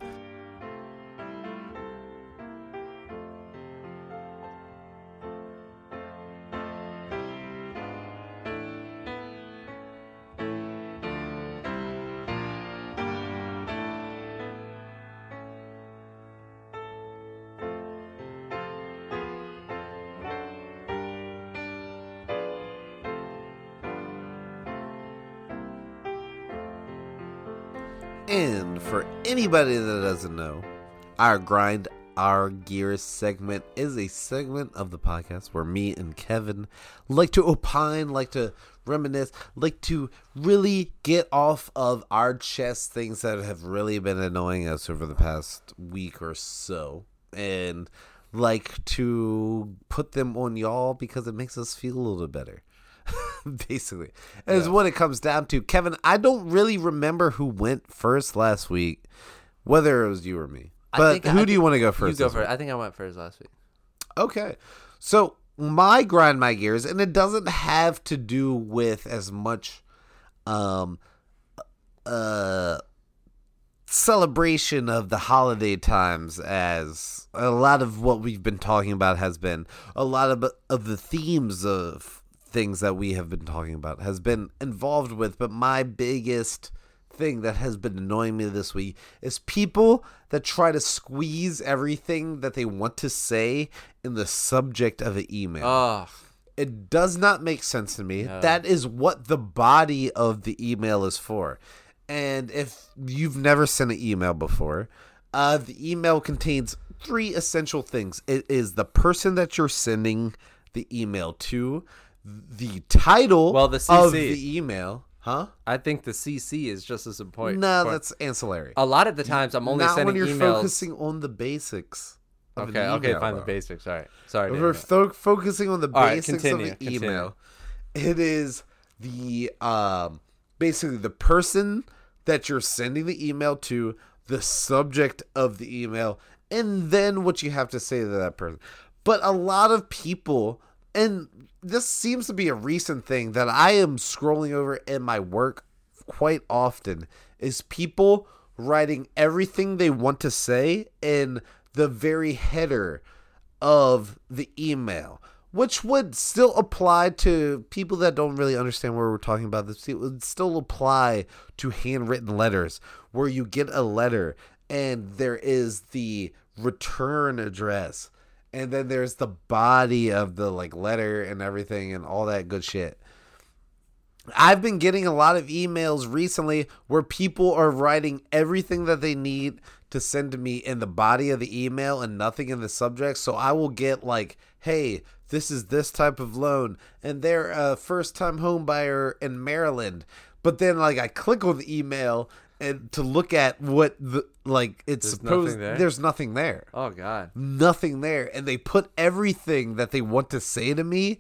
Speaker 1: anybody that doesn't know our grind our gear segment is a segment of the podcast where me and kevin like to opine like to reminisce like to really get off of our chest things that have really been annoying us over the past week or so and like to put them on y'all because it makes us feel a little better basically is what it comes down to kevin i don't really remember who went first last week whether it was you or me but
Speaker 2: think-
Speaker 1: who
Speaker 2: I
Speaker 1: do you want to go
Speaker 2: You
Speaker 1: first
Speaker 2: go first. I think I went first last week.
Speaker 1: Okay. So my grind my gears, and it doesn't have to do with as much um uh celebration of the holiday times as a lot of what we've been talking about has been a lot of of the themes of things that we have been talking about has been involved with but my biggest thing that has been annoying me this week is people that try to squeeze everything that they want to say in the subject of an email.
Speaker 2: Oh,
Speaker 1: it does not make sense to me. That is what the body of the email is for. And if you've never sent an email before, uh, the email contains three essential things. It is the person that you're sending the email to, the title
Speaker 2: Well, the
Speaker 1: of
Speaker 2: CC.
Speaker 1: the email, huh?
Speaker 2: I think the CC is just as important.
Speaker 1: No,
Speaker 2: for-
Speaker 1: that's ancillary.
Speaker 2: a lot of the times I'm only
Speaker 1: Not when
Speaker 2: sending
Speaker 1: you're
Speaker 2: emails.
Speaker 1: focusing on the basics. of
Speaker 2: okay, okay,
Speaker 1: email,
Speaker 2: fine. The basics. All right. Sorry. to
Speaker 1: We're fo- focusing on the
Speaker 2: All right,
Speaker 1: basics
Speaker 2: continue,
Speaker 1: of the
Speaker 2: continue.
Speaker 1: email. It is the um basically the person that you're sending the email to, the subject of the email, and then what you have to say to that person. But a lot of people and this seems to be a recent thing that I am scrolling over in my work quite often is people writing everything they want to say in the very header of the email, which would still apply to people that don't really understand what we're talking about. This it would still apply to handwritten letters, where you get a letter and there is the return address, and then there's the body of the like letter and everything and all that good shit. I've been getting a lot of emails recently where people are writing everything that they need to send to me in the body of the email and nothing in the subject. So I will get like, hey, this is this type of loan, and they're a first time home buyer in Maryland. But then like I click on the email and to look at what the like it's
Speaker 2: There's
Speaker 1: supposed
Speaker 2: nothing there?
Speaker 1: there's nothing there
Speaker 2: Oh God.
Speaker 1: nothing there and they put everything that they want to say to me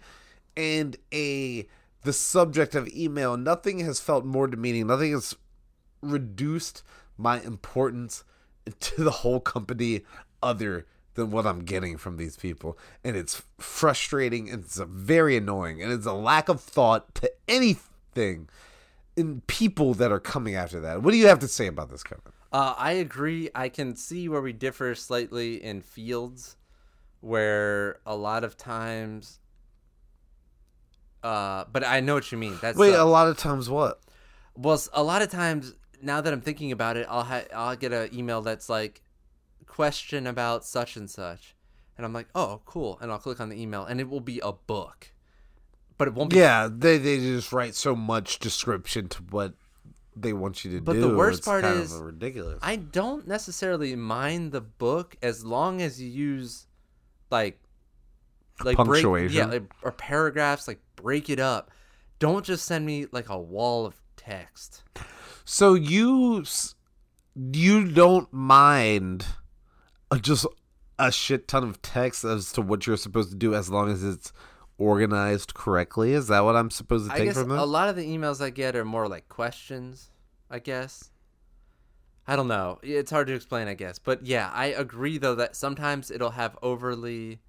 Speaker 1: and a the subject of email nothing has felt more demeaning nothing has reduced my importance to the whole company other than what I'm getting from these people. And it's frustrating and it's very annoying. And it's a lack of thought to anything in people that are coming after that. What do you have to say about this, Kevin?
Speaker 2: Uh, I agree. I can see where we differ slightly in fields, where a lot of times. Uh, but I know what you mean. That's
Speaker 1: Wait,
Speaker 2: uh,
Speaker 1: a lot of times what?
Speaker 2: well, a lot of times now that I'm thinking about it, I'll ha- I'll get an email that's like question about such and such, and I'm like, oh, cool, and I'll click on the email, and it will be a book, but it won't be.
Speaker 1: Yeah, they they just write so much description to what they want you to
Speaker 2: But
Speaker 1: do.
Speaker 2: But the worst
Speaker 1: it's
Speaker 2: part is,
Speaker 1: ridiculous.
Speaker 2: I don't necessarily mind the book as long as you use like like break,
Speaker 1: Punctuation.
Speaker 2: yeah, like, or paragraphs. Like break it up. Don't just send me like a wall of text.
Speaker 1: So you you don't mind uh, just a shit ton of text as to what you're supposed to do as long as it's organized correctly? Is that what I'm supposed to
Speaker 2: I
Speaker 1: take
Speaker 2: guess
Speaker 1: from this?
Speaker 2: a lot of the emails I get are more like questions. I guess. I don't know. It's hard to explain, I guess. But yeah, I agree though that sometimes it'll have overly.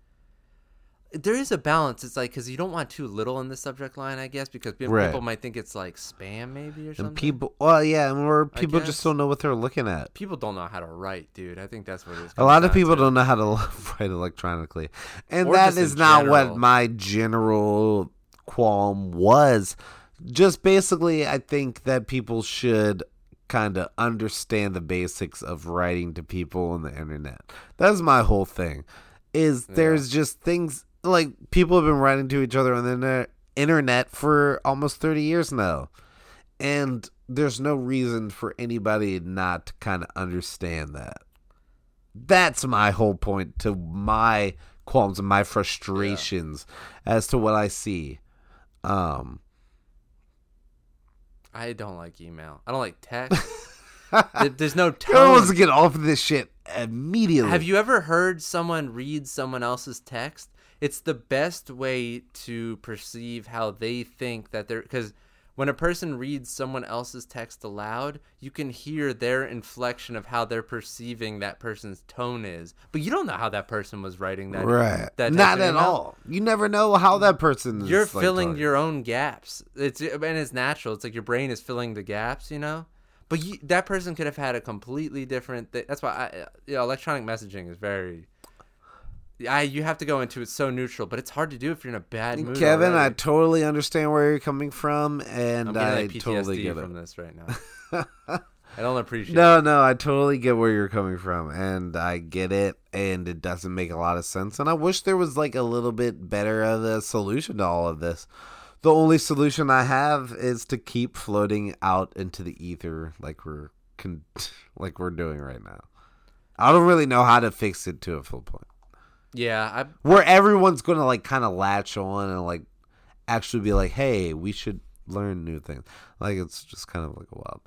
Speaker 2: There is a balance. It's like because you don't want too little in the subject line, I guess, because people,
Speaker 1: Right.
Speaker 2: people might think it's like spam, maybe or something.
Speaker 1: and people, well, yeah, or people just don't know what they're looking at.
Speaker 2: people don't know how to write, dude. I think that's what it is.
Speaker 1: A lot of people don't know how to write electronically, and
Speaker 2: Or
Speaker 1: that is not what my general qualm was. Just basically, I think that people should kind of understand the basics of writing to people on the internet. That's my whole thing. Is there's just things like people have been writing to each other on the inter- internet for almost 30 years now. And there's no reason for anybody not to kind of understand that. That's my whole point to my qualms and my frustrations as to what I see. Um,
Speaker 2: I don't like email. I don't like text. There's no
Speaker 1: Everyone wants to get off of this shit immediately.
Speaker 2: Have you ever heard someone read someone else's text? It's the best way to perceive how they think that they're because when a person reads someone else's text aloud, you can hear their inflection of how they're perceiving that person's tone is. But you don't know how that person was writing that.
Speaker 1: Right.
Speaker 2: That
Speaker 1: Not at all. You never know how that person.
Speaker 2: You're filling your own gaps. It's and it's natural. It's like your brain is filling the gaps, you know. But you, that person could have had a completely different. Th- that's why I, you know, electronic messaging is very. I you have to go into it so neutral, but it's hard to do if you're in a bad mood.
Speaker 1: Kevin, I totally understand where you're coming from, and
Speaker 2: I'm
Speaker 1: I
Speaker 2: like PTSD
Speaker 1: totally get
Speaker 2: from
Speaker 1: it.
Speaker 2: this right now. I don't appreciate.
Speaker 1: No,
Speaker 2: it.
Speaker 1: no, I totally get where you're coming from, and I get it, and it doesn't make a lot of sense. And I wish there was like a little bit better of a solution to all of this. The only solution I have is to keep floating out into the ether, like we're con- like we're doing right now. I don't really know how to fix it to a full point
Speaker 2: Yeah, I
Speaker 1: where everyone's gonna like kind of latch on and like actually be like, "Hey, we should learn new things." Like it's just kind of like a wild.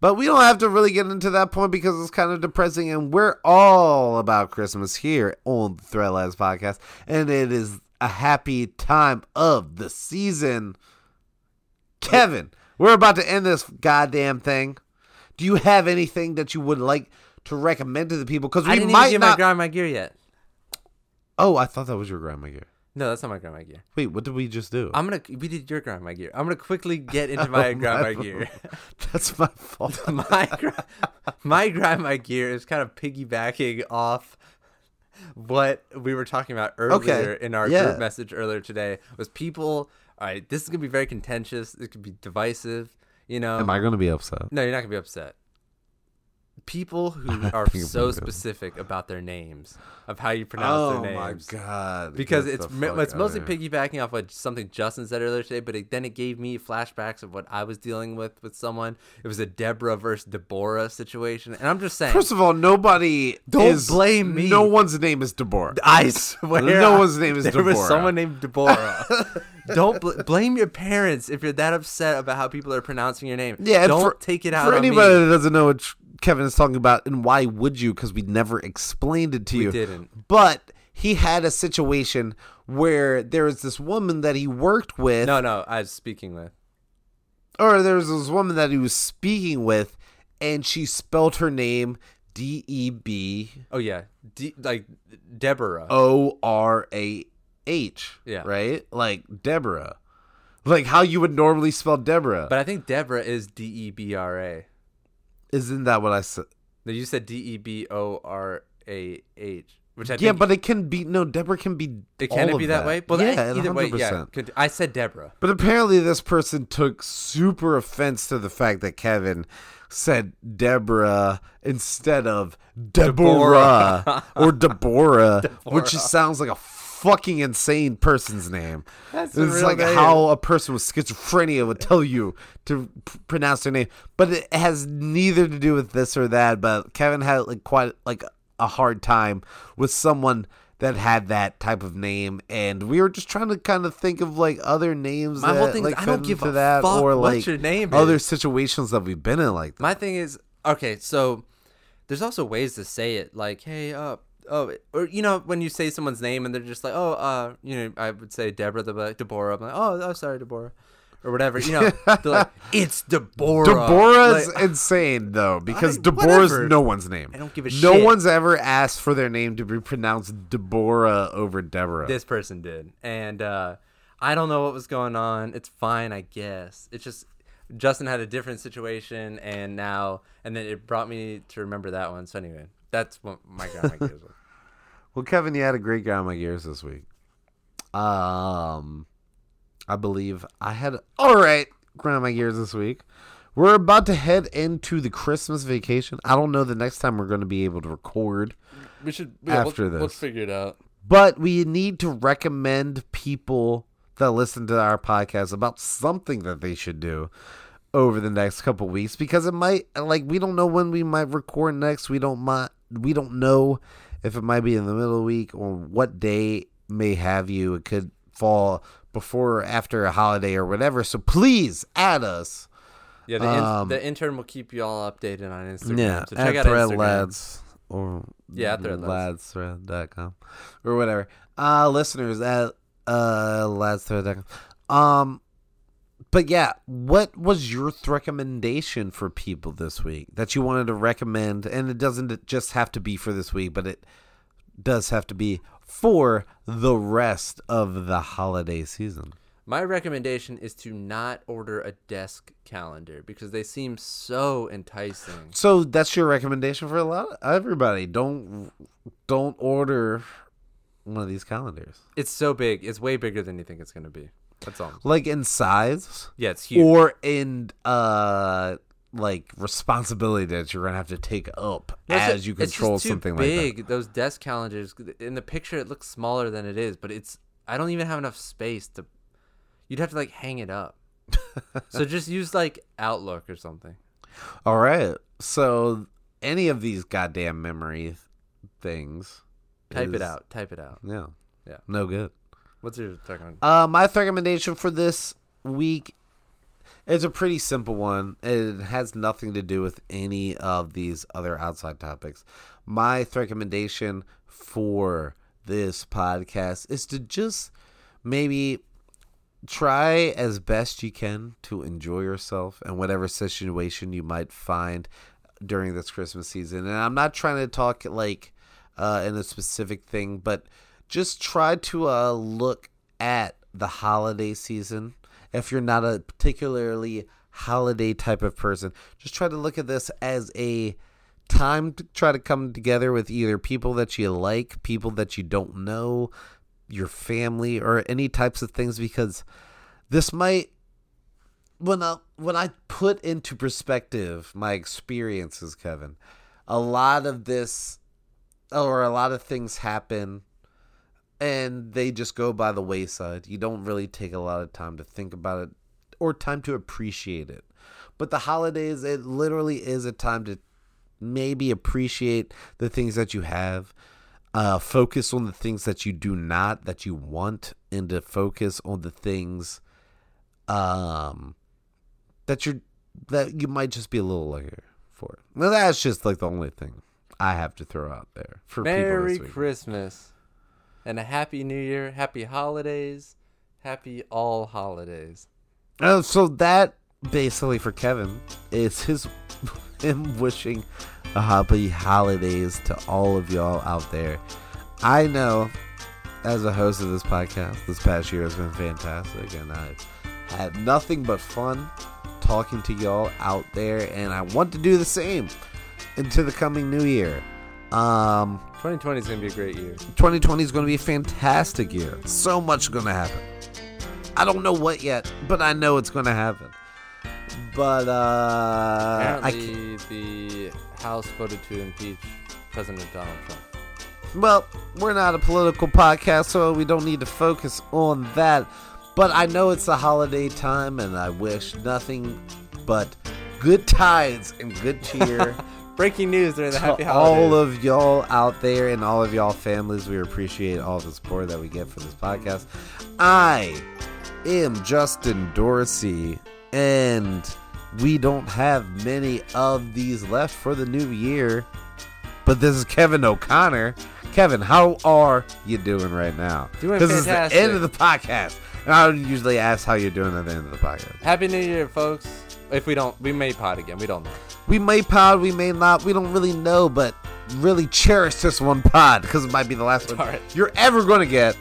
Speaker 1: But we don't have to really get into that point because it's kind of depressing, and we're all about Christmas here on the Threadless podcast, and it is a happy time of the season. Kevin, we're about to end this goddamn thing. Do you have anything that you would like to recommend to the people? Because we
Speaker 2: I didn't
Speaker 1: might
Speaker 2: even get my
Speaker 1: not.
Speaker 2: grandma gear yet.
Speaker 1: Oh, I thought that was your grandma gear.
Speaker 2: No, that's not my grandma gear.
Speaker 1: Wait, what did we just do?
Speaker 2: I'm gonna. We did your grandma gear. I'm gonna quickly get into my grandma gear.
Speaker 1: That's my fault.
Speaker 2: my gra- my grandma gear is kind of piggybacking off what we were talking about earlier in our
Speaker 1: yeah.
Speaker 2: group message earlier today was people all right this is gonna be very contentious it could be divisive you know
Speaker 1: Am I going to be upset?
Speaker 2: no you're not gonna be upset people who are so specific about their names of how you pronounce
Speaker 1: Oh
Speaker 2: their names.
Speaker 1: Oh my god!
Speaker 2: because
Speaker 1: Get
Speaker 2: it's
Speaker 1: the
Speaker 2: it's mostly piggybacking off what something Justin said earlier today, but it, then it gave me flashbacks of what I was dealing with with someone. It was a Deborah versus Deborah situation, and I'm just saying.
Speaker 1: First of all, nobody
Speaker 2: Don't
Speaker 1: is-
Speaker 2: blame me.
Speaker 1: No one's name is Deborah.
Speaker 2: I swear,
Speaker 1: No one's name is
Speaker 2: there was
Speaker 1: Deborah.
Speaker 2: someone named Deborah. Don't bl- blame your parents if you're that upset about how people are pronouncing your name.
Speaker 1: Yeah,
Speaker 2: don't
Speaker 1: for,
Speaker 2: take it out
Speaker 1: for
Speaker 2: on
Speaker 1: anybody
Speaker 2: me.
Speaker 1: that doesn't know what Kevin is talking about, and why would you? Because we never explained it to
Speaker 2: We
Speaker 1: you.
Speaker 2: didn't.
Speaker 1: But he had a situation where there was this woman that he worked with.
Speaker 2: No, no, I was speaking with.
Speaker 1: or there was this woman that he was speaking with, and she spelled her name D E B
Speaker 2: Oh yeah, D- like Deborah.
Speaker 1: O R A H.
Speaker 2: Yeah.
Speaker 1: Right? Like Deborah. Like how you would normally spell Deborah.
Speaker 2: But I think Deborah is D E B R A.
Speaker 1: Isn't that what I said?
Speaker 2: No, you said D E B O R A H, which I
Speaker 1: Yeah, but it can be no. Deborah can be.
Speaker 2: it can it be
Speaker 1: of
Speaker 2: that, way. Well,
Speaker 1: yeah,
Speaker 2: I- either way, yeah.
Speaker 1: 100%.
Speaker 2: I said Deborah.
Speaker 1: But apparently, this person took super offense to the fact that Kevin said Deborah instead of Deborah, or Deborah, which just sounds like a fucking insane person's name.
Speaker 2: That's
Speaker 1: it's like how a person with schizophrenia would tell you to p- pronounce their name, but it has neither to do with this or that. But Kevin had like quite like a hard time with someone that had that type of name, and we were just trying to kind of think of like other names.
Speaker 2: My
Speaker 1: that,
Speaker 2: whole thing is I don't give a
Speaker 1: that,
Speaker 2: fuck
Speaker 1: or like
Speaker 2: your name
Speaker 1: other
Speaker 2: is.
Speaker 1: situations that we've been in like that.
Speaker 2: My thing is okay. So there's also ways to say it, like, hey, uh, oh, or you know, when you say someone's name and they're just like, oh, uh, you know, I would say Deborah, the Deborah. I'm like, oh, oh, sorry, Deborah, or whatever. You know, they're like, it's Deborah.
Speaker 1: Deborah's
Speaker 2: Like,
Speaker 1: insane though because
Speaker 2: I-
Speaker 1: Deborah's
Speaker 2: whatever.
Speaker 1: no one's name.
Speaker 2: I don't give a
Speaker 1: no
Speaker 2: shit.
Speaker 1: one's ever asked for their name to be pronounced Deborah over Deborah.
Speaker 2: this person did, and uh, I don't know what was going on. It's fine, I guess. It's just Justin had a different situation, and now, and then it brought me to remember that one. So anyway, that's what my grandma gives.
Speaker 1: Well, Kevin, you had a great Grandma Gears this week. Um, I believe I had all right Grandma Gears this week. We're about to head into the Christmas vacation. I don't know the next time we're going to be able to record.
Speaker 2: We should
Speaker 1: After we'll- we'll this.
Speaker 2: figure it out.
Speaker 1: but we need to recommend people that listen to our podcast about something that they should do over the next couple weeks because it might like we don't know when we might record next. We don't might we don't know if it might be in the middle of the week or what day may have you. It could fall before or after a holiday or whatever. So please add us.
Speaker 2: Yeah, the, in-
Speaker 1: Um,
Speaker 2: the intern will keep you all updated on Instagram.
Speaker 1: Yeah,
Speaker 2: so
Speaker 1: at
Speaker 2: out
Speaker 1: Thread
Speaker 2: Instagram.
Speaker 1: Lads or
Speaker 2: Yeah, Thread Lads.
Speaker 1: ladsthread.com or whatever. Uh listeners at uh ladsthread.com. Um but yeah, what was your recommendation for people this week that you wanted to recommend? And it doesn't just have to be for this week, but it does have to be for the rest of the holiday season.
Speaker 2: My recommendation is to not order a desk calendar because they seem so enticing.
Speaker 1: So that's your recommendation for a lot of everybody. Don't don't order one of these calendars.
Speaker 2: It's so big. It's way bigger than you think it's gonna be. That's all.
Speaker 1: Like in size
Speaker 2: Yeah, it's huge.
Speaker 1: or in uh like responsibility that you're gonna have to take up
Speaker 2: No,
Speaker 1: as you control
Speaker 2: too
Speaker 1: something
Speaker 2: big.
Speaker 1: like
Speaker 2: Those desk calendars in the picture, it looks smaller than it is, but it's. I don't even have enough space to. You'd have to like hang it up. so just use like Outlook or something.
Speaker 1: All right. So any of these goddamn memory things.
Speaker 2: Type it out. Type it out.
Speaker 1: Yeah.
Speaker 2: Yeah.
Speaker 1: No good.
Speaker 2: What's your second?
Speaker 1: Uh, my recommendation for this week is a pretty simple one. It has nothing to do with any of these other outside topics. My recommendation for this podcast is to just maybe try as best you can to enjoy yourself and whatever situation you might find during this Christmas season. And I'm not trying to talk like uh, in a specific thing, but just try to uh, look at the holiday season. If you're not a particularly holiday type of person, just try to look at this as a time to try to come together with either people that you like, people that you don't know, your family, or any types of things because this might when I when I put into perspective my experiences, Kevin, a lot of this or a lot of things happen and they just go by the wayside. You don't really take a lot of time to think about it or time to appreciate it. But the holidays, it literally is a time to maybe appreciate the things that you have. Uh, focus on the things that you do not that you want, and to focus on the things um that you're that you might just be a little luckier for. Well, that's just like the only thing I have to throw out there for people
Speaker 2: Merry. Christmas and a happy New Year. Happy holidays. Happy all holidays.
Speaker 1: Uh, so that basically for Kevin is his him wishing a happy holidays to all of y'all out there. I know as a host of this podcast, this past year has been fantastic and I've had nothing but fun talking to y'all out there and I want to do the same into the coming new year. Um
Speaker 2: 2020 is gonna be a great year.
Speaker 1: 2020 is going to be a fantastic year. So much going to happen. I don't know what yet, but I know it's going to happen. But uh, I
Speaker 2: Apparently, the House voted to impeach President Donald Trump.
Speaker 1: well, we're not a political podcast, so we don't need to focus on that. But I know it's the holiday time, and I wish nothing but good tides and good cheer.
Speaker 2: Breaking news during the
Speaker 1: to
Speaker 2: happy
Speaker 1: all of y'all out there and all of y'all families. We appreciate all the support that we get for this podcast. I am Justin Dorsey, and we don't have many of these left for the new year. But this is Kevin O'Connor. Kevin, how are you doing right now?
Speaker 2: Doing
Speaker 1: this is the end of the podcast. And I would usually ask how you're doing at the end of the podcast.
Speaker 2: Happy New Year, folks. If we don't, we may pod again. We don't know.
Speaker 1: We may pod, we may not. We don't really know, but really cherish this one pod because it might be the last one
Speaker 2: right.
Speaker 1: you're ever going to get.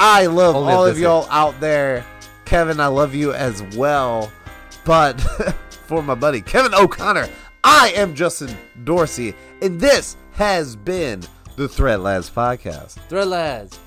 Speaker 1: I love
Speaker 2: Only
Speaker 1: all of y'all out there. Kevin, I love you as well. But for my buddy Kevin O'Connor, I am Justin Dorsey, and this has been the Thread Lads podcast.
Speaker 2: Thread lads.